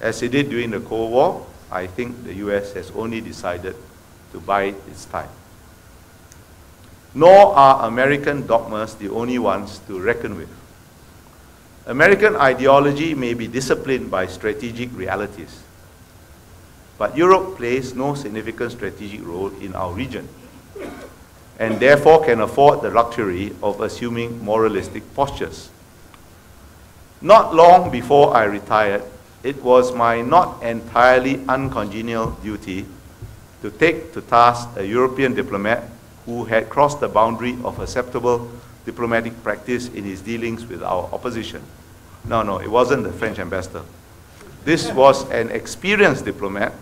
As it did during the Cold War, I think the US has only decided to bide its time. Nor are American dogmas the only ones to reckon with. American ideology may be disciplined by strategic realities, but Europe plays no significant strategic role in our region, and therefore can afford the luxury of assuming moralistic postures. Not long before I retired, it was my not entirely uncongenial duty to take to task a European diplomat who had crossed the boundary of acceptable diplomatic practice in his dealings with our opposition. No, no, it wasn't the French ambassador. This was an experienced diplomat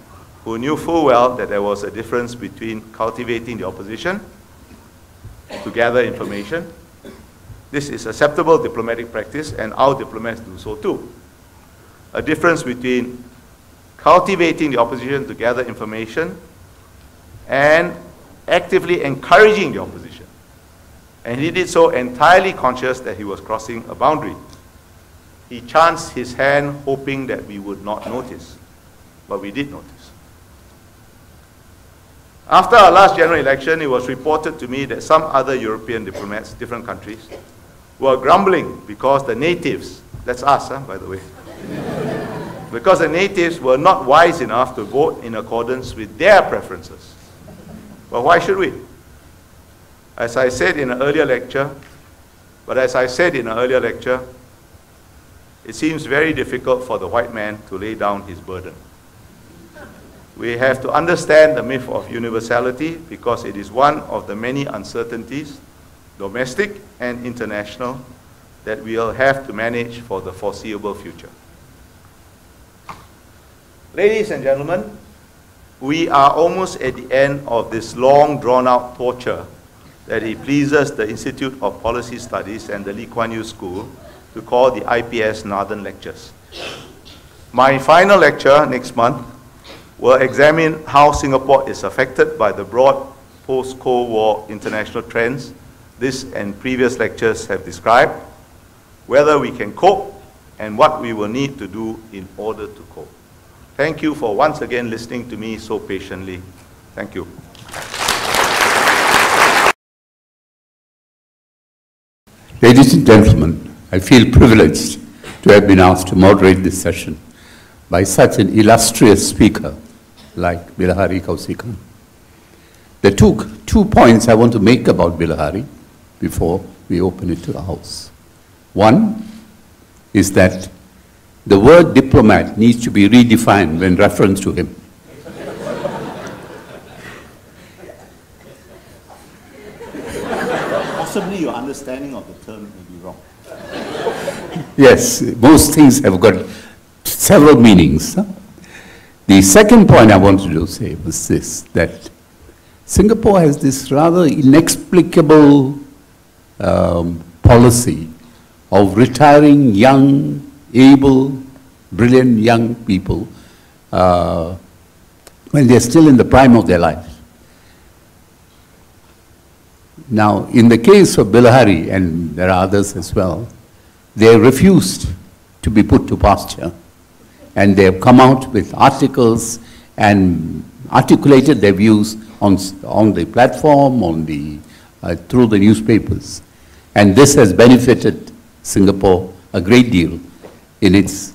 who knew full well that there was a difference between cultivating the opposition to gather information. This is acceptable diplomatic practice, and our diplomats do so too a difference between cultivating the opposition to gather information and actively encouraging the opposition. And he did so entirely conscious that he was crossing a boundary. He chanced his hand hoping that we would not notice, but we did notice. After our last general election, it was reported to me that some other European diplomats, different countries, were grumbling because the natives, that's us, huh, by the way, because the natives were not wise enough to vote in accordance with their preferences. But why should we? As I said in an earlier lecture, but as I said in an earlier lecture, it seems very difficult for the white man to lay down his burden. We have to understand the myth of universality because it is one of the many uncertainties, domestic and international, that we'll have to manage for the foreseeable future. Ladies and gentlemen, we are almost at the end of this long drawn out torture that it pleases the Institute of Policy Studies and the Lee Kuan Yew School to call the IPS Nathan Lectures. My final lecture next month will examine how Singapore is affected by the broad post-Cold War international trends this and previous lectures have described, whether we can cope, and what we will need to do in order to cope. Thank you for once again listening to me so patiently. Thank you. Ladies and gentlemen, I feel privileged to have been asked to moderate this session by such an illustrious speaker like Bilahari Kausikan. There are two, two points I want to make about Bilahari before we open it to the House. One is that the word diplomat needs to be redefined when reference to him. <laughs> Possibly your understanding of the term may be wrong. <laughs> yes, most things have got several meanings. The second point I wanted to say was this, that Singapore has this rather inexplicable um, policy of retiring young able, brilliant young people uh, when they're still in the prime of their life. Now, in the case of Bilahari, and there are others as well, they refused to be put to pasture. And they have come out with articles and articulated their views on, on the platform, on the, uh, through the newspapers. And this has benefited Singapore a great deal in its,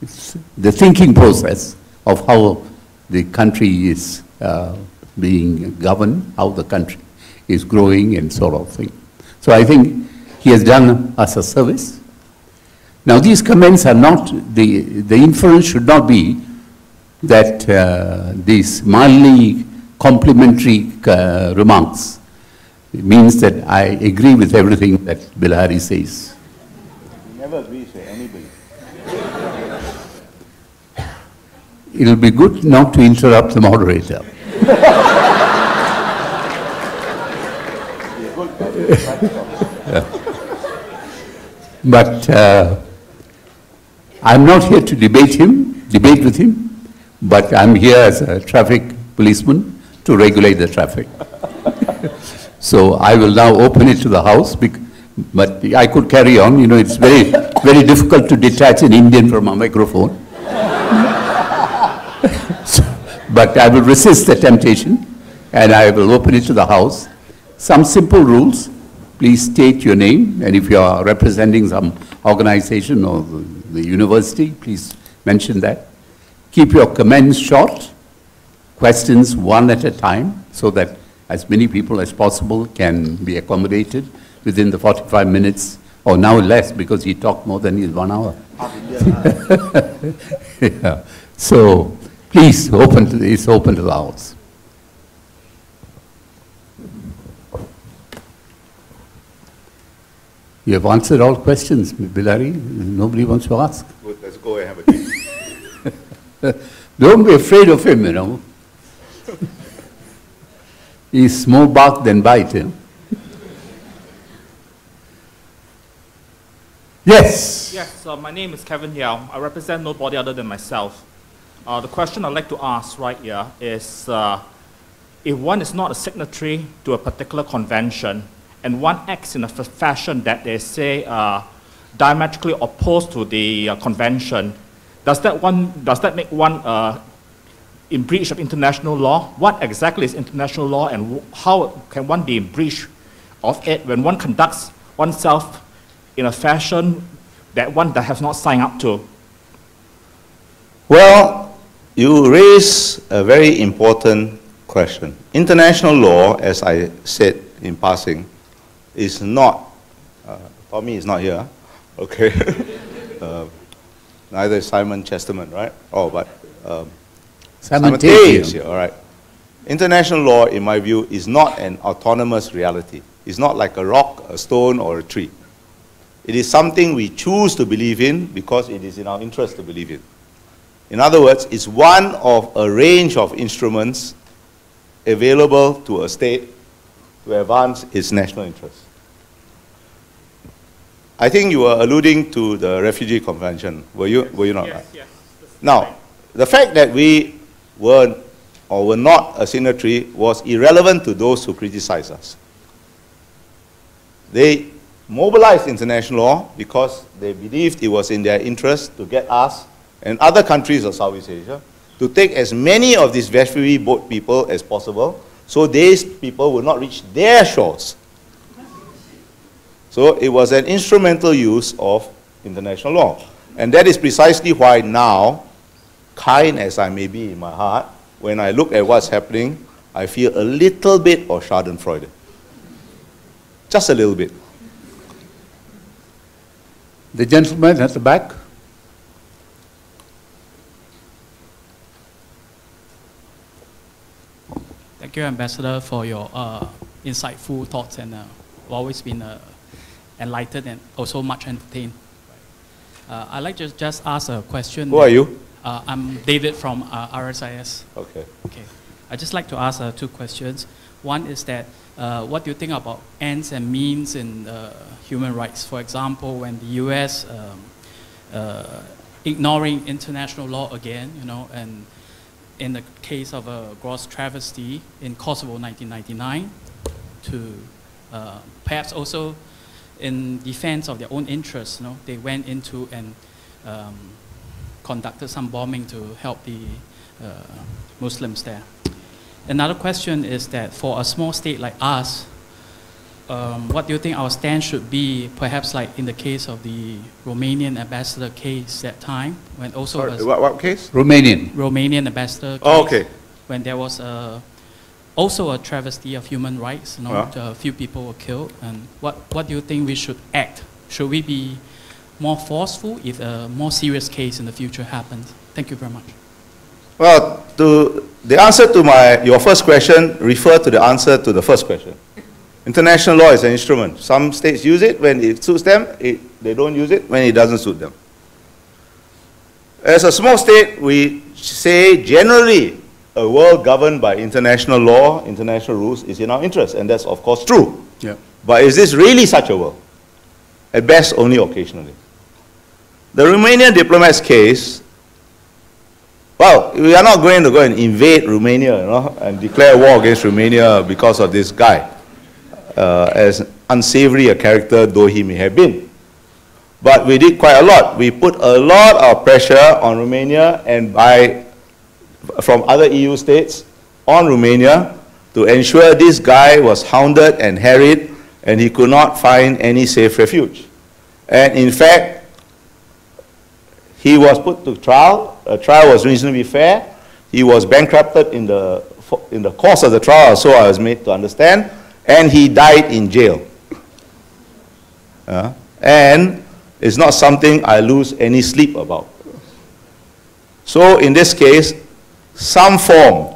its the thinking process of how the country is uh, being governed, how the country is growing and sort of thing. So I think he has done us a service. Now these comments are not, the, the inference should not be that uh, these mildly complimentary uh, remarks means that I agree with everything that Bilahari says. He never agree with anybody. It will be good not to interrupt the moderator. <laughs> But uh, I'm not here to debate him, debate with him, but I'm here as a traffic policeman to regulate the traffic. <laughs> so I will now open it to the House, but I could carry on. You know, it's very, very difficult to detach an Indian from a microphone. <laughs> so, but I will resist the temptation, and I will open it to the House. Some simple rules please state your name, and if you are representing some organization or the, the university, please mention that. Keep your comments short, questions one at a time, so that as many people as possible can be accommodated within the 45 minutes, or now less because he talked more than his one hour. <laughs> yeah. So please, open to, it's open to the House. You have answered all questions, Bilahari. Nobody wants to ask. Good, let's go and have a. <laughs> Don't be afraid of him, you know. He's more bark than bite. Know? Yes. Yes, uh, my name is Kevin Yao. I represent nobody other than myself. Uh, the question I'd like to ask right here is uh, if one is not a signatory to a particular convention, and one acts in a fashion that they say uh, diametrically opposed to the uh, convention, does that, one, does that make one uh, in breach of international law? What exactly is international law and how can one be in breach of it when one conducts oneself in a fashion that one that has not signed up to? Well, you raise a very important question. International law, as I said in passing, is not, uh, Tommy is not here, okay? <laughs> uh, neither is Simon Chesterman, right? Oh, but um, Simon, Simon is here, all right. International law, in my view, is not an autonomous reality. It's not like a rock, a stone, or a tree. It is something we choose to believe in because it is in our interest to believe in. In other words, it's one of a range of instruments available to a state to advance its national interests. I think you were alluding to the Refugee Convention, were you, were you not? Yes, yes. Now, the fact that we were or were not a signatory was irrelevant to those who criticize us. They mobilized international law because they believed it was in their interest to get us and other countries of Southeast Asia to take as many of these refugee boat people as possible so these people will not reach their shores. So it was an instrumental use of international law. And that is precisely why now, kind as I may be in my heart, when I look at what's happening, I feel a little bit of Schadenfreude. Just a little bit. The gentleman at the back. Thank you, Ambassador, for your uh, insightful thoughts and uh, always been uh, enlightened and also much entertained. Uh, I'd like to just ask a question. Who are you? Uh, I'm David from uh, RSIS. Okay. Okay. I'd just like to ask uh, two questions. One is that uh, what do you think about ends and means in uh, human rights? For example, when the U.S. Um, uh, ignoring international law again, you know, and in the case of a gross travesty in Kosovo 1999, to uh, perhaps also in defense of their own interests, you know, they went into and um, conducted some bombing to help the uh, Muslims there. Another question is that for a small state like us, um, what do you think our stand should be, perhaps like in the case of the Romanian ambassador case that time, when also Sorry, a what, what case? Romanian. Romanian ambassador case, Oh, okay. when there was a, also a travesty of human rights, you know, Uh-huh. a few people were killed, and what, what do you think we should act? Should we be more forceful if a more serious case in the future happens? Thank you very much. Well, to, the answer to my, your first question refer to the answer to the first question. International law is an instrument. Some states use it when it suits them, it, they don't use it when it doesn't suit them. As a small state, we say generally a world governed by international law, international rules is in our interest, and that's of course true. Yeah. But is this really such a world? At best, only occasionally. The Romanian diplomat's case, well, we are not going to go and invade Romania, you know, and declare war against Romania because of this guy, uh, as unsavory a character though he may have been. But we did quite a lot. We put a lot of pressure on Romania and by, from other EU states on Romania to ensure this guy was hounded and harried and he could not find any safe refuge. And in fact, he was put to trial. A trial was reasonably fair. He was bankrupted in the, in the course of the trial, so I was made to understand, and he died in jail. Uh, and it's not something I lose any sleep about. So in this case, some form,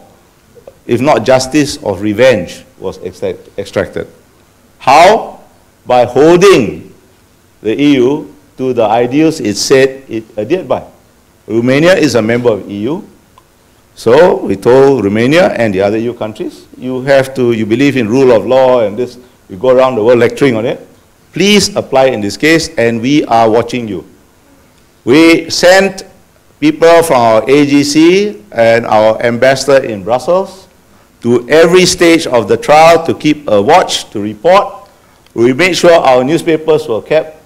if not justice, of revenge was extract- extracted. How? By holding the EU to the ideals it said it adhered by. Romania is a member of EU, so we told Romania and the other EU countries, you have to, you believe in rule of law and this, you go around the world lecturing on it. Please apply in this case, and we are watching you. We sent people from our AGC and our ambassador in Brussels to every stage of the trial to keep a watch, to report. We made sure our newspapers were kept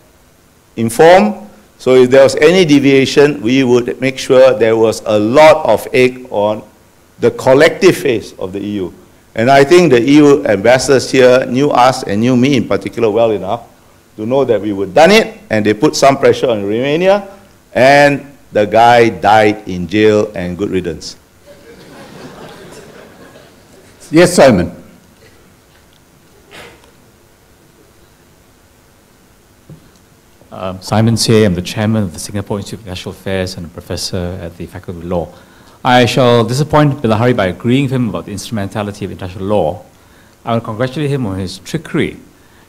informed. So if there was any deviation, we would make sure there was a lot of egg on the collective face of the EU. And I think the EU ambassadors here knew us and knew me in particular well enough to know that we would done it, and they put some pressure on Romania, and the guy died in jail and good riddance. Yes, Simon. Um, Simon Tay, I'm the chairman of the Singapore Institute of International Affairs and a professor at the Faculty of Law. I shall disappoint Bilahari by agreeing with him about the instrumentality of international law. I will congratulate him on his trickery.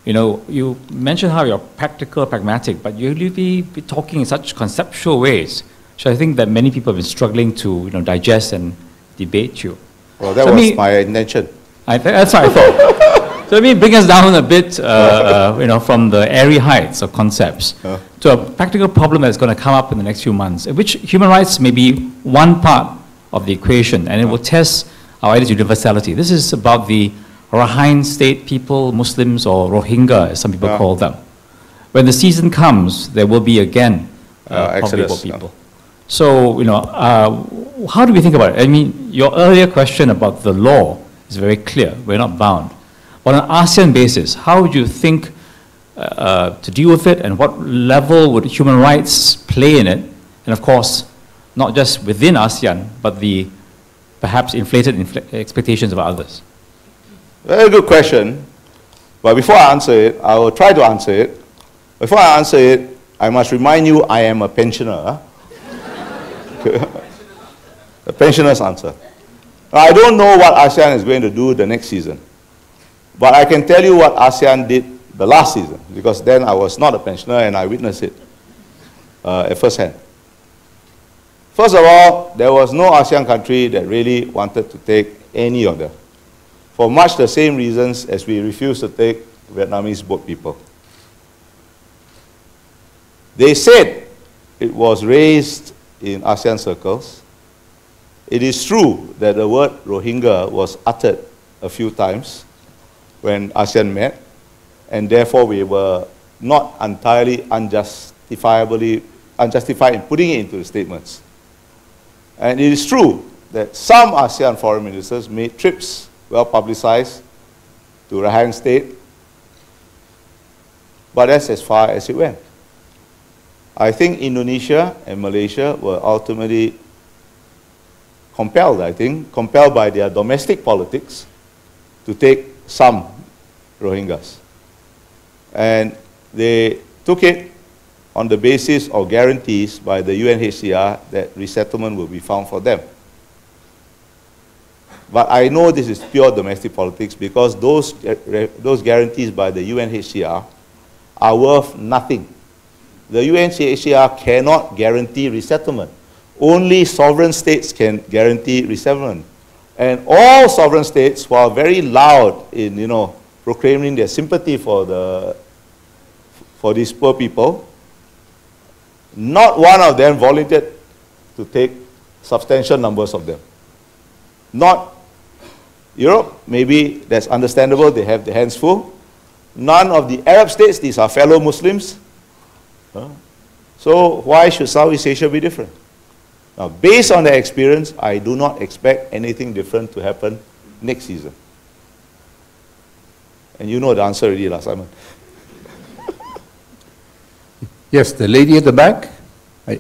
You know, you mentioned how you're practical, pragmatic, but you really be talking in such conceptual ways. So I think that many people have been struggling to, you know, digest and debate you. Well, that So was me- my intention. I th- that's what I thought. <laughs> so let me bring us down a bit, uh, uh, you know, from the airy heights of concepts to a practical problem that's going to come up in the next few months, in which human rights may be one part of the equation, and it will test our ideas of universality. This is about the Rakhine state people, Muslims, or Rohingya, as some people call them. When the season comes, there will be again uh, exodus, people. So, you know, uh, how do we think about it? I mean, your earlier question about the law is very clear. We're not bound. On an ASEAN basis, how would you think uh, uh, to deal with it, and what level would human rights play in it? And of course, not just within ASEAN, but the perhaps inflated infl- expectations of others. Very good question. But before I answer it, I will try to answer it. Before I answer it, I must remind you I am a pensioner. <laughs> a pensioner's answer. I don't know what ASEAN is going to do the next season. But I can tell you what ASEAN did the last season, because then I was not a pensioner and I witnessed it uh, at first hand. First of all, there was no ASEAN country that really wanted to take any them for much the same reasons as we refused to take Vietnamese boat people. They said it was raised in ASEAN circles. It is true that the word Rohingya was uttered a few times when ASEAN met, and therefore we were not entirely unjustifiably unjustified in putting it into the statements. And it is true that some ASEAN foreign ministers made trips, well publicized, to Rakhine State, but that's as far as it went. I think Indonesia and Malaysia were ultimately compelled, I think, compelled by their domestic politics to take some Rohingyas. And they took it on the basis of guarantees by the UNHCR that resettlement will be found for them. But I know this is pure domestic politics because those, those guarantees by the UNHCR are worth nothing. The UNHCR cannot guarantee resettlement. Only sovereign states can guarantee resettlement. And all sovereign states who are very loud in, you know, proclaiming their sympathy for, the, for these poor people, not one of them volunteered to take substantial numbers of them. Not Europe, maybe that's understandable, they have their hands full. None of the Arab states, these are fellow Muslims. So why should Southeast Asia be different? Now, based on that experience, I do not expect anything different to happen next season. And you know the answer already, last Simon. <laughs> yes, the lady at the back. I,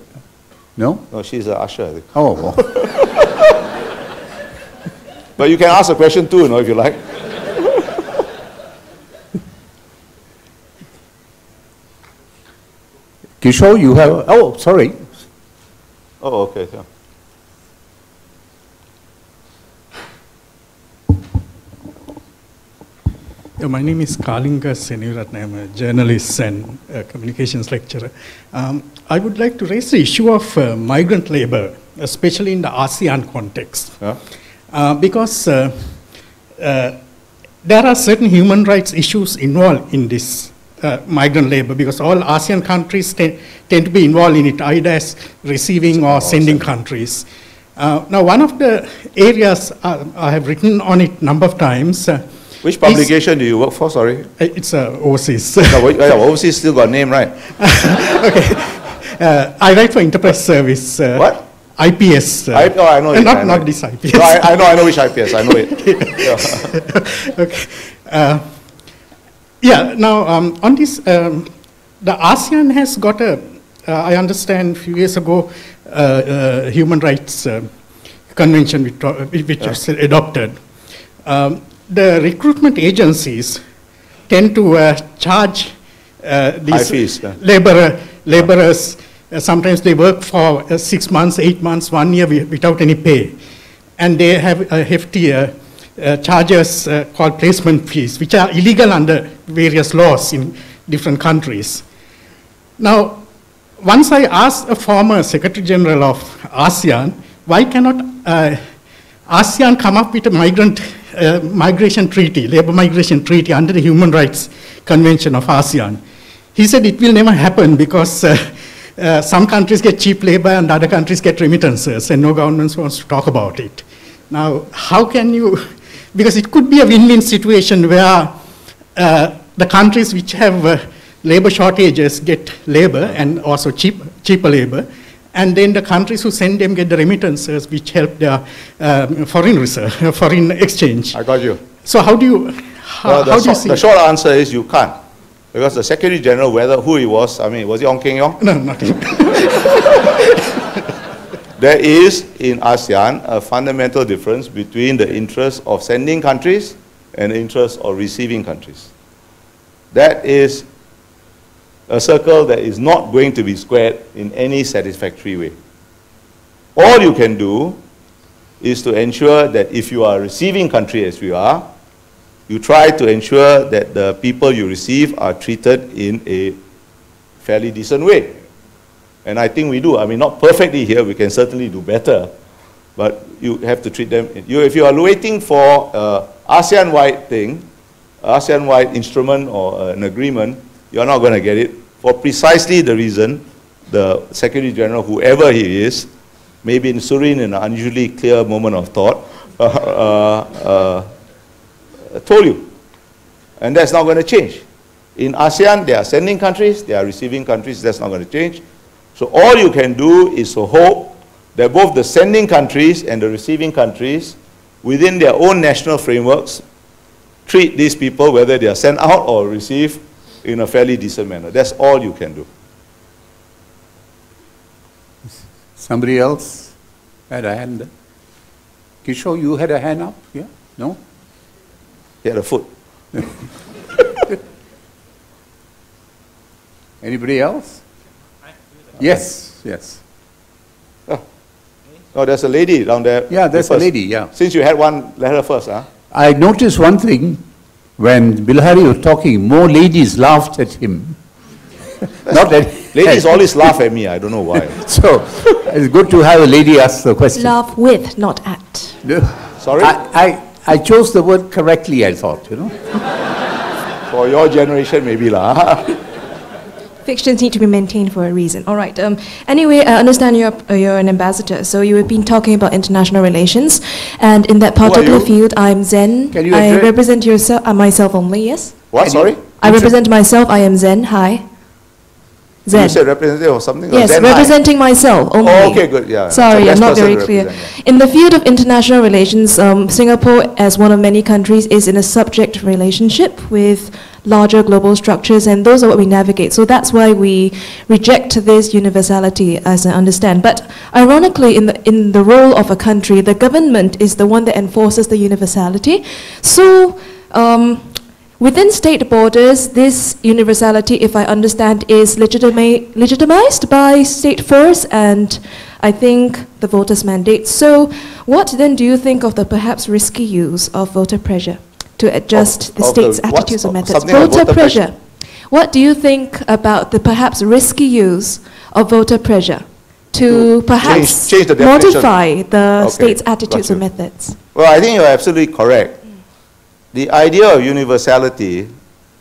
no? No, she's a usher, I think. Oh. oh. <laughs> but you can ask a question too, you know, if you like. <laughs> Kishore, you have, oh, sorry. Oh, okay. Yeah. My name is Kalinga Seneviratne. I'm a journalist and a communications lecturer. Um, I would like to raise the issue of uh, migrant labor, especially in the ASEAN context. Yeah. Uh, because uh, uh there are certain human rights issues involved in this uh, migrant labor because all ASEAN countries tend, tend to be involved in it, either as receiving or sending countries. Uh, now, one of the areas uh, I have written on it a number of times. Uh, Which publication do you work for? Sorry. Uh, it's uh, overseas. no, <laughs> yeah, <laughs> overseas still got name, right? <laughs> okay. I write for Inter Press Service. what? IPS. I, oh, I know it. Not, I know not this IPS. No, I, I, know, I know which IPS. I know it. okay. Yeah, now um, on this, um, the ASEAN has got a, uh, I understand a few years ago, uh, uh, human rights uh, convention which, uh, which yeah. was adopted. Um, the recruitment agencies tend to uh, charge these fees, yeah. laborer, laborers, sometimes they work for six months, eight months, one year without any pay. And they have a hefty uh, charges uh, called placement fees, which are illegal under various laws in different countries. Now, once I asked a former Secretary General of ASEAN, why cannot uh, ASEAN come up with a migrant uh, migration treaty, labor migration treaty under the Human Rights Convention of ASEAN? He said it will never happen because uh, uh, some countries get cheap labor and other countries get remittances, and no government wants to talk about it. Now, how can you <laughs> because it could be a win-win situation where uh, the countries which have labor shortages get labor and also cheap, cheaper labor, and then the countries who send them get the remittances which help their um, foreign reserve, <laughs> foreign exchange. I got you. So how do you, how, well, how do you see The short answer is you can't. Because the Secretary General, whether who he was, I mean, was he Ong Keng Yong? No, not him. <laughs> There is in ASEAN a fundamental difference between the interests of sending countries and the interests of receiving countries. That is a circle that is not going to be squared in any satisfactory way. All you can do is to ensure that if you are a receiving country as we are, you try to ensure that the people you receive are treated in a fairly decent way. And I think we do. I mean, not perfectly here, we can certainly do better. But you have to treat them. You, if you are waiting for uh, ASEAN-wide thing, ASEAN-wide instrument or uh, an agreement, you're not going to get it for precisely the reason the Secretary General, whoever he is, maybe in serene and unusually clear moment of thought, uh, <laughs> uh, uh, told you. And that's not going to change. In ASEAN, there are sending countries, there are receiving countries, that's not going to change. So all you can do is to hope that both the sending countries and the receiving countries, within their own national frameworks, treat these people, whether they are sent out or received, in a fairly decent manner. That's all you can do. Somebody else had a hand? Kishore, you had a hand up? Yeah? No? He had a foot. <laughs> Anybody else? Yes, yes. Oh. oh, there's a lady down there. Yeah, there's a lady, yeah. Since you had one, let her first, huh? I noticed one thing, when Bilahari was talking, more ladies laughed at him. <laughs> Not that... Ladies <laughs> always laugh at me, I don't know why. <laughs> So, it's good to have a lady ask the question. Laugh with, not at. No. Sorry? I, I, I chose the word correctly, I thought, you know. For your generation, maybe lah. Fictions need to be maintained for a reason. All right. Um, anyway, I understand you're, uh, you're an ambassador, so you have been talking about international relations, and in that particular field, I'm Zen. Can you I represent yourself, uh, myself only. Yes. What, sorry? I represent myself. I am Zen. Hi. Zen. You said representative or something? or Yes, High? representing myself only. Oh, okay, good, yeah. Sorry, So I'm not very clear. In the field of international relations, um, Singapore, as one of many countries, is in a subject relationship with larger global structures, and those are what we navigate. So that's why we reject this universality, as I understand. But ironically, in the in the role of a country, the government is the one that enforces the universality. So. Um, Within state borders, this universality, if I understand, is legitima- legitimized by state force and I think the voters' mandate. So, what then do you think of the perhaps risky use of voter pressure to adjust Of- the state's the attitudes or methods? like voter pressure? What do you think about the perhaps risky use of voter pressure to perhaps change the modify the Okay, state's attitudes or methods? Well, I think you're absolutely correct. The idea of universality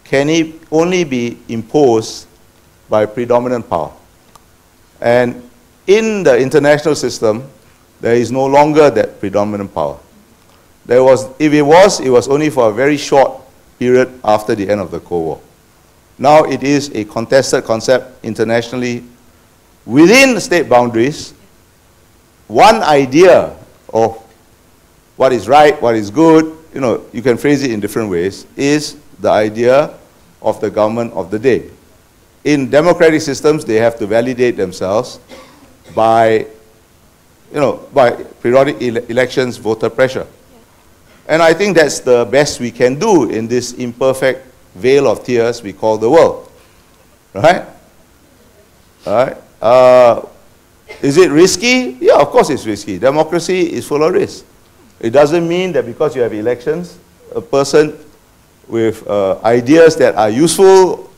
can e- only be imposed by predominant power. And in the international system, there is no longer that predominant power. There was, if it was, it was only for a very short period after the end of the Cold War. Now it is a contested concept internationally within state boundaries. One idea of what is right, what is good, you know, you can phrase it in different ways, is the idea of the government of the day. In democratic systems, they have to validate themselves by, you know, by periodic ele- elections, voter pressure. And I think that's the best we can do in this imperfect vale of tears we call the world. Right? Right? Uh, is it risky? Yeah, of course it's risky. Democracy is full of risk. It doesn't mean that because you have elections, a person with uh, ideas that are useful,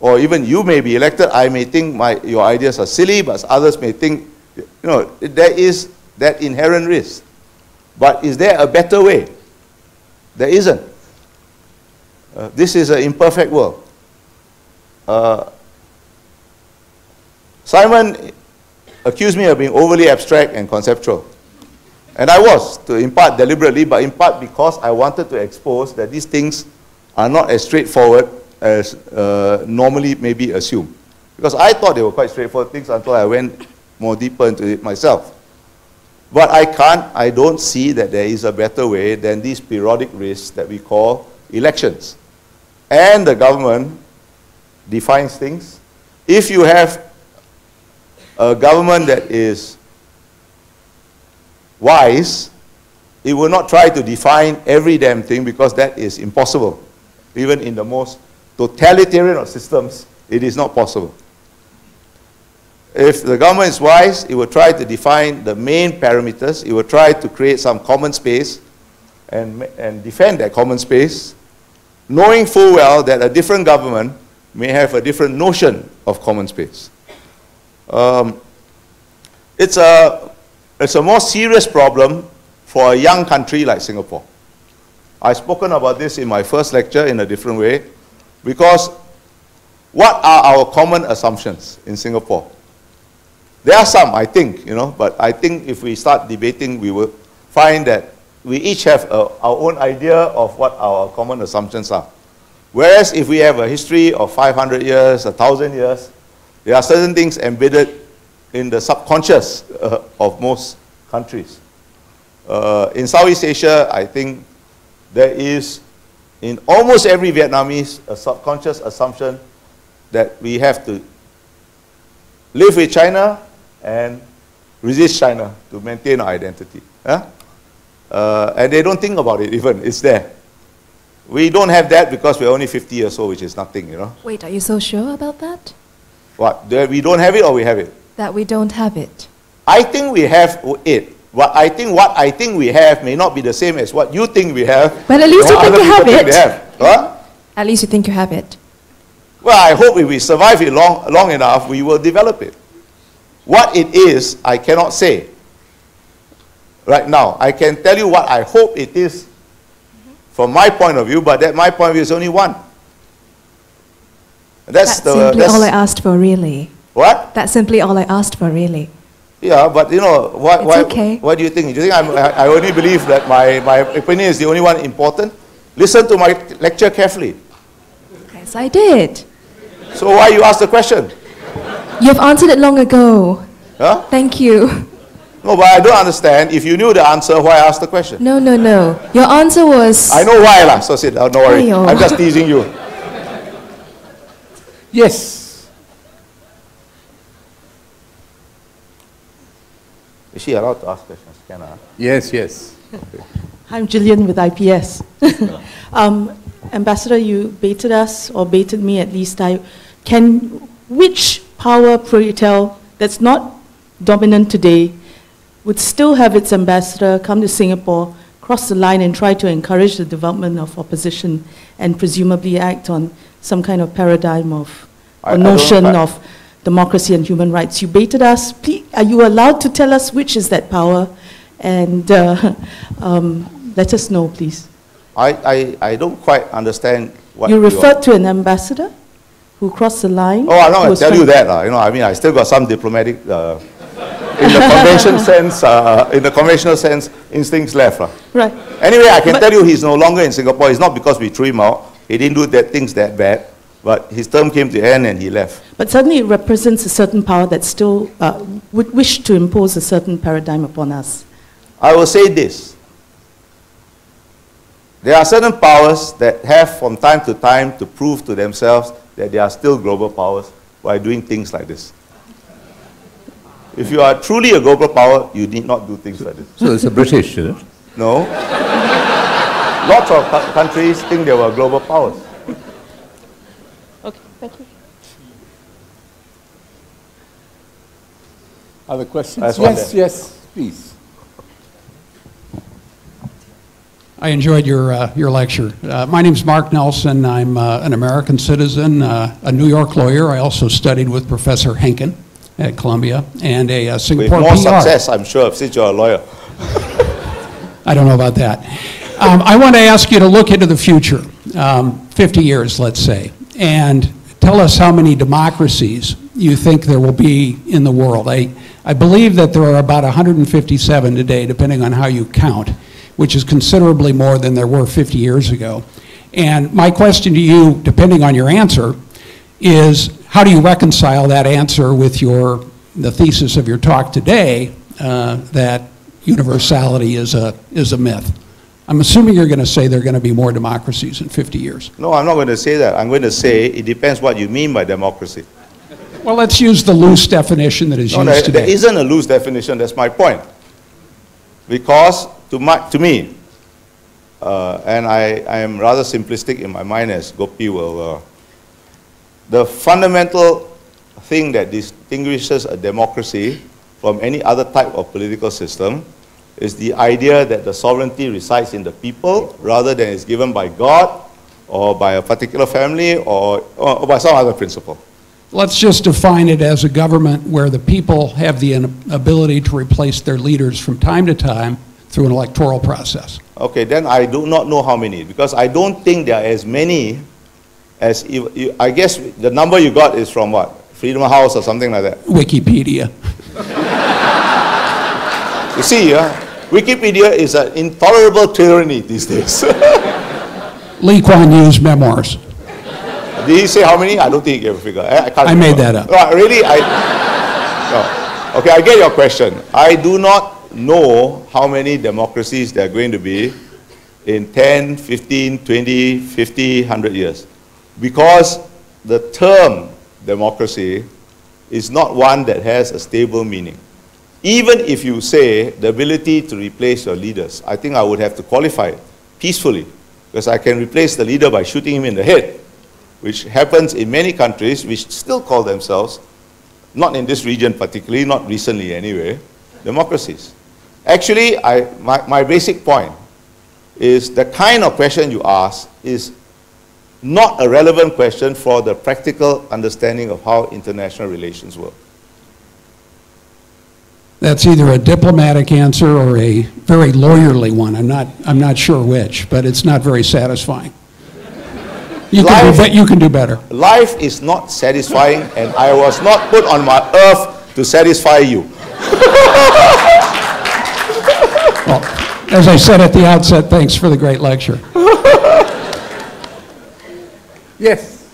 or even you may be elected, I may think my, your ideas are silly, but others may think, you know, there is that inherent risk. But is there a better way? There isn't. Uh, this is an imperfect world. Uh, Simon accused me of being overly abstract and conceptual. And I was, to in part deliberately, but in part because I wanted to expose that these things are not as straightforward as uh, normally maybe assumed. Because I thought they were quite straightforward things until I went more deeper into it myself. But I can't, I don't see that there is a better way than these periodic risks that we call elections. And the government defines things. If you have a government that is wise, it will not try to define every damn thing because that is impossible. Even in the most totalitarian of systems, it is not possible. If the government is wise, it will try to define the main parameters, it will try to create some common space and, and defend that common space, knowing full well that a different government may have a different notion of common space. Um, it's, a, it's a more serious problem for a young country like Singapore. I've spoken about this in my first lecture in a different way because what are our common assumptions in Singapore? There are some, I think, you know, but I think if we start debating, we will find that we each have a, our own idea of what our common assumptions are. Whereas if we have a history of 500 years, 1,000 years, there are certain things embedded in the subconscious uh, of most countries. Uh, in Southeast Asia, I think there is, in almost every Vietnamese, a subconscious assumption that we have to live with China and resist China to maintain our identity. Huh? Uh, and they don't think about it even, it's there. We don't have that because we're only 50 years old, which is nothing, you know. Wait, are you so sure about that? What, do we don't have it or we have it? That we don't have it? I think we have it. What I think what I think we have may not be the same as what you think we have. Well, at least you think you have think it. have. At least you think you have it. Well, I hope if we survive it long, long enough, we will develop it. What it is, I cannot say right now. I can tell you what I hope it is from my point of view, but that my point of view is only one. That's, That's the simply that's, all I asked for, really. what? That's simply all I asked for, really. Yeah, but you know, why, It's why, okay. what do you think? Do you think I'm, I, I only believe that my, my opinion is the only one important? Listen to my lecture carefully. Yes, I did. So why you ask the question? You've answered it long ago. Huh? Thank you. No, but I don't understand. If you knew the answer, why ask the question? No, no, no. Your answer was. I know why, lah. So sit down, don't worry. Aiyo. I'm just teasing you. Yes. Is she allowed to ask questions? Can I? Yes, yes. I'm Jillian with IPS. <laughs> um, Ambassador, you baited us, or baited me at least. I, can which power pro tell that's not dominant today would still have its ambassador come to Singapore, cross the line, and try to encourage the development of opposition, and presumably act on some kind of paradigm of or I notion I- of democracy and human rights? You baited us. Please, are you allowed to tell us which is that power? And uh, <laughs> um, let us know, please. I, I, I don't quite understand what You referred to an ambassador who crossed the line? Oh, I'm not who going to tell you that. lah. You know, I mean, I still got some diplomatic, uh, in the convention <laughs> sense, uh, in the conventional sense, instincts left. lah. Right. Anyway, I can But- tell you he's no longer in Singapore. It's not because we threw him out. He didn't do that things that bad. But his term came to end and he left. But certainly it represents a certain power that still uh, would wish to impose a certain paradigm upon us. I will say this. There are certain powers that have from time to time to prove to themselves that they are still global powers by doing things like this. If you are truly a global power, you need not do things like this. So it's a British, is it? No. Lots of cou- countries think they were global powers. Okay, thank you. Other questions? Yes, yes, please. I enjoyed your, uh, your lecture. Uh, my is Mark Nelson. I'm uh, an American citizen, uh, a New York lawyer. I also studied with Professor Henkin at Columbia and a uh, With more PR. success, I'm sure, since you're a lawyer. <laughs> I don't know about that. Um, I want to ask you to look into the future, um, 50 years, let's say, and tell us how many democracies you think there will be in the world. I, I believe that there are about 157 today, depending on how you count, which is considerably more than there were 50 years ago. And my question to you, depending on your answer, is how do you reconcile that answer with your, the thesis of your talk today, uh, that universality is a, is a myth? I'm assuming you're going to say there are going to be more democracies in 50 years. No, I'm not going to say that. I'm going to say it depends what you mean by democracy. Well, let's use the loose definition that is No, used there today. isn't a loose definition, that's my point. Because to, my, to me, uh, and I, I am rather simplistic in my mind as Gopi will, uh, the fundamental thing that distinguishes a democracy from any other type of political system is the idea that the sovereignty resides in the people rather than is given by God or by a particular family or, or, or by some other principle. Let's just define it as a government where the people have the ability to replace their leaders from time to time through an electoral process. Okay, then I do not know how many, because I don't think there are as many as, you, I guess the number you got is from what? Freedom House or something like that. Wikipedia. You see, uh, Wikipedia is an intolerable tyranny these days. <laughs> Lee Kuan Yew's memoirs. Did he say how many? I don't think he gave a figure. I, I made that up. No, really, I. No. Okay, I get your question. I do not know how many democracies there are going to be in 10, 15, 20, 50, 100 years. Because the term democracy is not one that has a stable meaning. Even if you say the ability to replace your leaders, I think I would have to qualify it peacefully, because I can replace the leader by shooting him in the head, which happens in many countries which still call themselves, not in this region particularly, not recently anyway, democracies. Actually, I, my, my basic point is the kind of question you ask is not a relevant question for the practical understanding of how international relations work. That's either a diplomatic answer or a very lawyerly one. I'm not, I'm not sure which, but it's not very satisfying. You can, do, you can do better. Life is not satisfying, and I was not put on my earth to satisfy you. <laughs> Well, as I said at the outset, thanks for the great lecture. <laughs> Yes.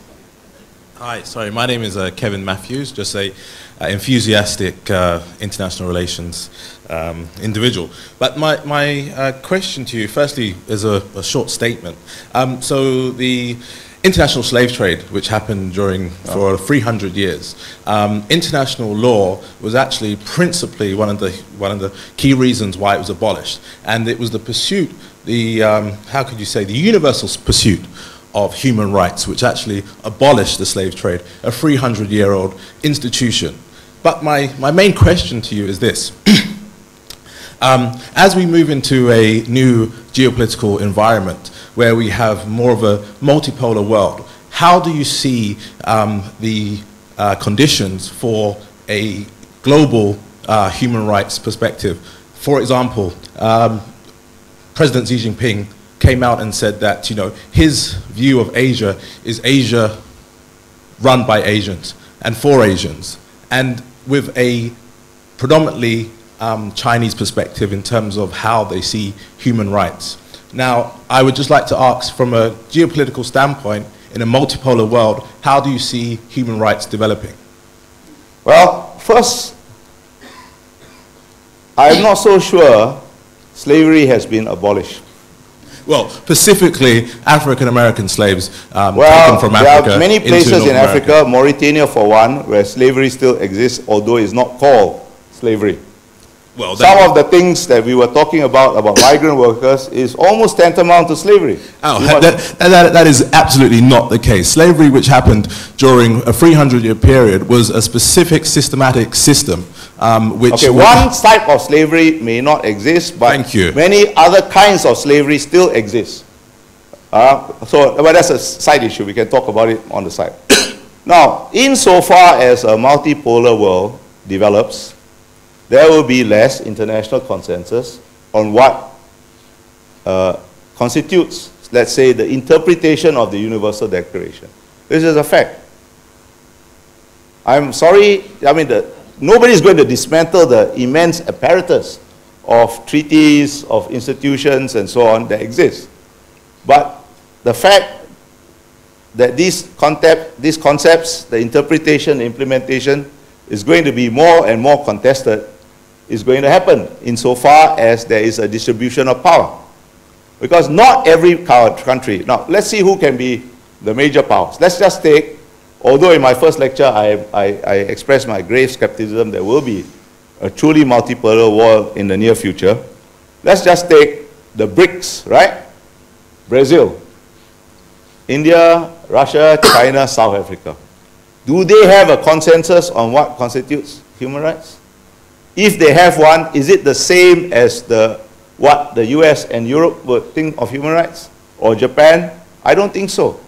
Hi, sorry, my name is uh, Kevin Matthews, just a uh, enthusiastic uh, international relations um, individual. But my, my uh, question to you, firstly, is a, a short statement. Um, so the international slave trade, which happened during for 300 years, um, international law was actually principally one of the one of the key reasons why it was abolished, and it was the pursuit, the um, how could you say, the universal pursuit of human rights, which actually abolished the slave trade, a 300-year-old institution. But my, my main question to you is this. <clears throat> Um, as we move into a new geopolitical environment where we have more of a multipolar world, how do you see um, the uh, conditions for a global uh, human rights perspective? For example, um, President Xi Jinping came out and said that you know his view of Asia is Asia run by Asians and for Asians, and with a predominantly um, Chinese perspective in terms of how they see human rights. Now, I would just like to ask, from a geopolitical standpoint, in a multipolar world, how do you see human rights developing? Well, first, I'm not so sure slavery has been abolished. Well, specifically African American slaves um, Well, taken from there are many places in. Africa, Mauritania for one, where slavery still exists, although it's not called slavery. Well, Some of the things that we were talking about, about migrant workers, is almost tantamount to slavery. Oh, that, that- that is absolutely not the case. Slavery, which happened during a 300-year period, was a specific systematic system, um, which... Okay, one type of slavery may not exist, but Thank you. many other kinds of slavery still exist. Uh, so, but that's a side issue. We can talk about it on the side. <coughs> now, insofar as a multipolar world develops, there will be less international consensus on what uh, constitutes, let's say, the interpretation of the Universal Declaration. This is a fact. I'm sorry, I mean, the, nobody's going to dismantle the immense apparatus of treaties, of institutions, and so on that exist. But the fact that these, concept, these concepts, the interpretation, the implementation, is going to be more and more contested is going to happen insofar as there is a distribution of power. Because not every country, now let's see who can be the major powers. Let's just take, although in my first lecture I, I, I expressed my grave skepticism there will be a truly multipolar world in the near future, let's just take the BRICS, right? Brazil, India, Russia, China, South Africa. Do they have a consensus on what constitutes human rights? If they have one, is it the same as the, what the US and Europe would think of human rights? Or Japan? I don't think so.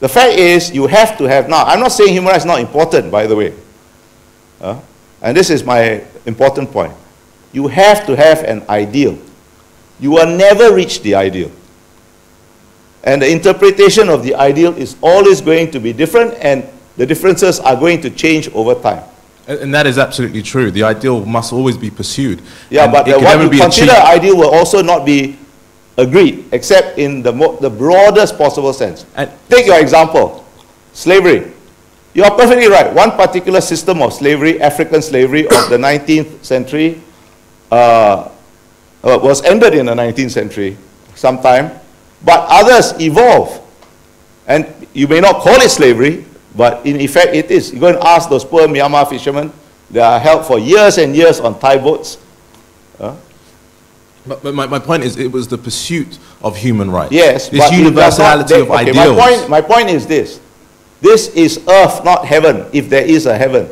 The fact is, you have to have, now, I'm not saying human rights is not important, by the way. Uh, and this is my important point. You have to have an ideal. You will never reach the ideal. And the interpretation of the ideal is always going to be different, and the differences are going to change over time. And that is absolutely true. The ideal must always be pursued. Yeah, And but can what you consider achieved. ideal will also not be agreed, except in the, mo- the broadest possible sense. And- Take your example. slavery. You are perfectly right. One particular system of slavery, African slavery of the 19th century, uh, uh, was ended in the 19th century sometime, but others evolve. And you may not call it slavery, but in effect it is. You go and ask those poor Myanmar fishermen, they are held for years and years on Thai boats. But, but my, my point is, it was the pursuit of human rights. Yes, this universality not- of okay, ideals. My point, my point is this. This is earth, not heaven, if there is a heaven.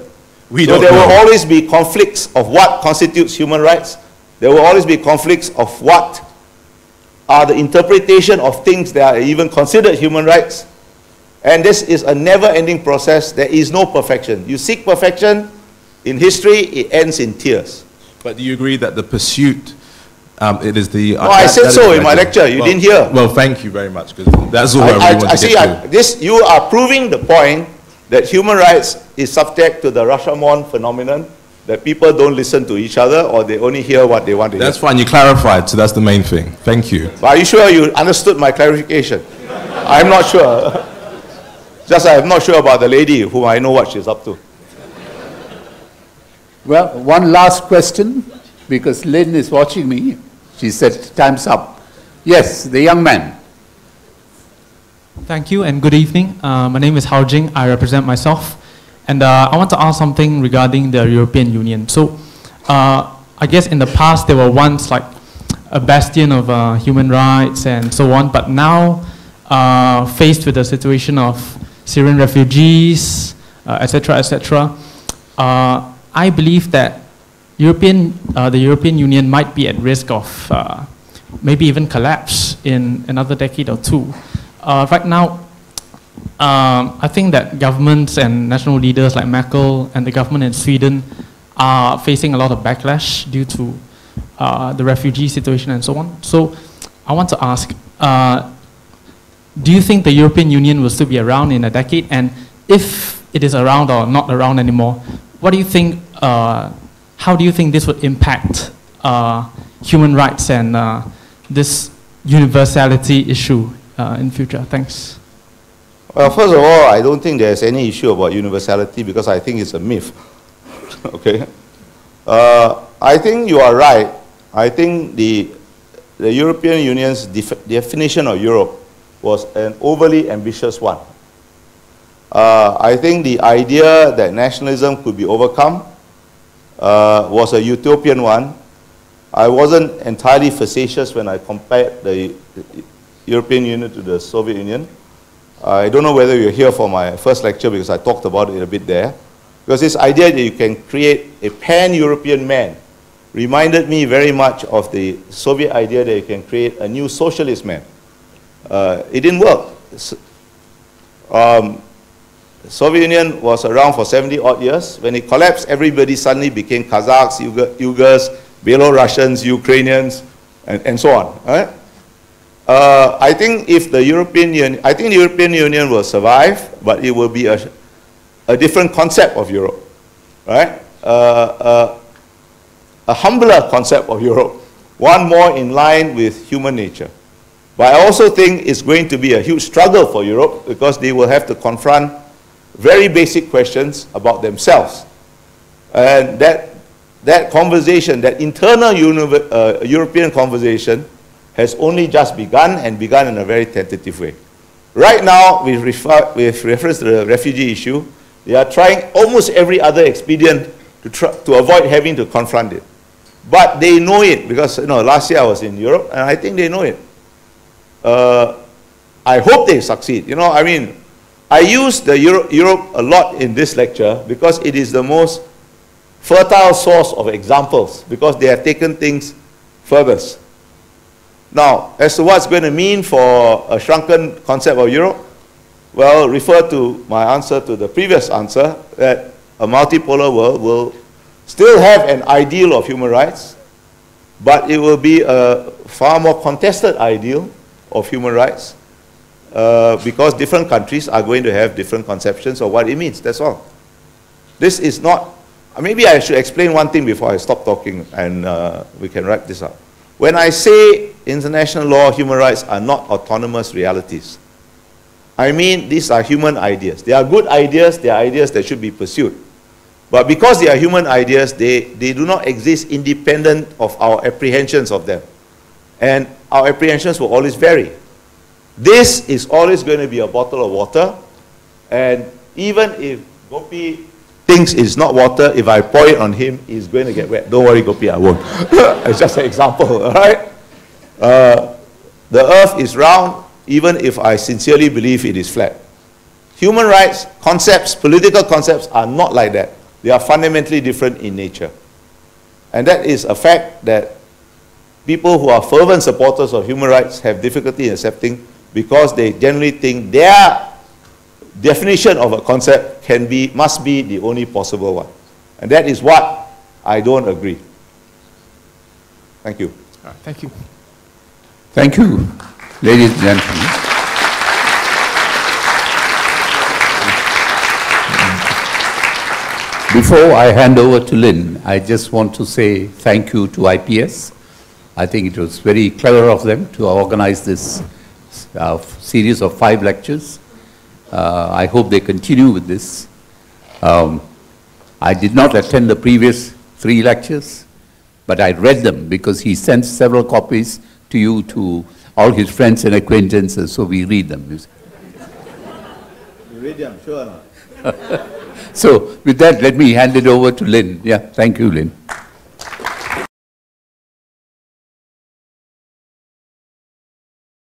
We so there will always be conflicts of what constitutes human rights. There will always be conflicts of what are the interpretation of things that are even considered human rights. And this is a never-ending process. There is no perfection. You seek perfection in history, it ends in tears. But do you agree that the pursuit, um, it is the... No, I said so in my lecture. You well, didn't hear. Well, thank you very much, because that's all I, I, I- want I to see, I, this, you are proving the point that human rights is subject to the Rashomon phenomenon, that people don't listen to each other or they only hear what they want to That's hear. That's fine, you clarified, so that's the main thing. Thank you. But are you sure you understood my clarification? I'm not sure. <laughs> Just I'm not sure about the lady whom I know what she's up to. Well, one last question, because Lynn is watching me. She said, time's up. Yes, the young man. Thank you and good evening. Uh, my name is Hao Jing. I represent myself. And uh, I want to ask something regarding the European Union. So, uh, I guess in the past they were once like a bastion of uh, human rights and so on, but now uh, faced with the situation of Syrian refugees, etc., etc., uh, I believe that European, uh, the European Union might be at risk of uh, maybe even collapse in another decade or two. Uh, right now, um, I think that governments and national leaders like Merkel and the government in Sweden are facing a lot of backlash due to uh, the refugee situation and so on. So I want to ask, uh, do you think the European Union will still be around in a decade? And if it is around or not around anymore, what do you think, uh, how do you think this would impact uh, human rights and uh, this universality issue uh, in future? Thanks. Well, first of all, I don't think there's any issue about universality because I think it's a myth. <laughs> okay? Uh, I think you are right. I think the, the European Union's def- definition of Europe was an overly ambitious one. Uh, I think the idea that nationalism could be overcome uh, was a utopian one. I wasn't entirely facetious when I compared the European Union to the Soviet Union. I don't know whether you're here for my first lecture because I talked about it a bit there. Because this idea that you can create a pan-European man reminded me very much of the Soviet idea that you can create a new socialist man. Uh, it didn't work. S- Um, Soviet Union was around for 70 odd years. When it collapsed, everybody suddenly became Kazakhs, Uyghur- Uyghurs, Belarusians, Ukrainians, and, and so on. Right? Uh, I think if the European Union, I think the European Union will survive, but it will be a, a different concept of Europe, right? Uh, uh, a humbler concept of Europe, one more in line with human nature. But I also think it's going to be a huge struggle for Europe because they will have to confront very basic questions about themselves. And that, that conversation, that internal uh, European conversation, has only just begun and begun in a very tentative way. Right now, with, refer- with reference to the refugee issue, they are trying almost every other expedient to, to avoid having to confront it. But they know it because you know, last year I was in Europe and I think they know it. Uh, I hope they succeed. You know, I mean, I use the Euro- Europe a lot in this lecture because it is the most fertile source of examples because they have taken things furthest. Now, as to what's going to mean for a shrunken concept of Europe, well, refer to my answer to the previous answer that a multipolar world will still have an ideal of human rights, but it will be a far more contested ideal of human rights uh, because different countries are going to have different conceptions of what it means. That's all. This is not, uh, maybe I should explain one thing before I stop talking and uh, we can wrap this up. When I say international law, human rights are not autonomous realities, I mean these are human ideas. They are good ideas, they are ideas that should be pursued. But because they are human ideas, they, they do not exist independent of our apprehensions of them. And our apprehensions will always vary. This is always going to be a bottle of water, and even if Gopi thinks it's not water, if I pour it on him, he's going to get wet. Don't worry, Gopi, I won't. <laughs> it's just an example, <laughs> all right? Uh, the earth is round, even if I sincerely believe it is flat. Human rights concepts, political concepts, are not like that. They are fundamentally different in nature. And that is a fact that people who are fervent supporters of human rights have difficulty in accepting because they generally think their definition of a concept can be, must be the only possible one. And that is what I don't agree. Thank you. Thank you. Thank you, ladies and gentlemen. Before I hand over to Lynn, I just want to say thank you to IPS. I think it was very clever of them to organize this uh, series of five lectures. Uh, I hope they continue with this. Um, I did not attend the previous three lectures, but I read them because he sent several copies to you, to all his friends and acquaintances, so we read them. You, read them, sure <laughs> so with that, let me hand it over to Lynn. Yeah, thank you, Lynn.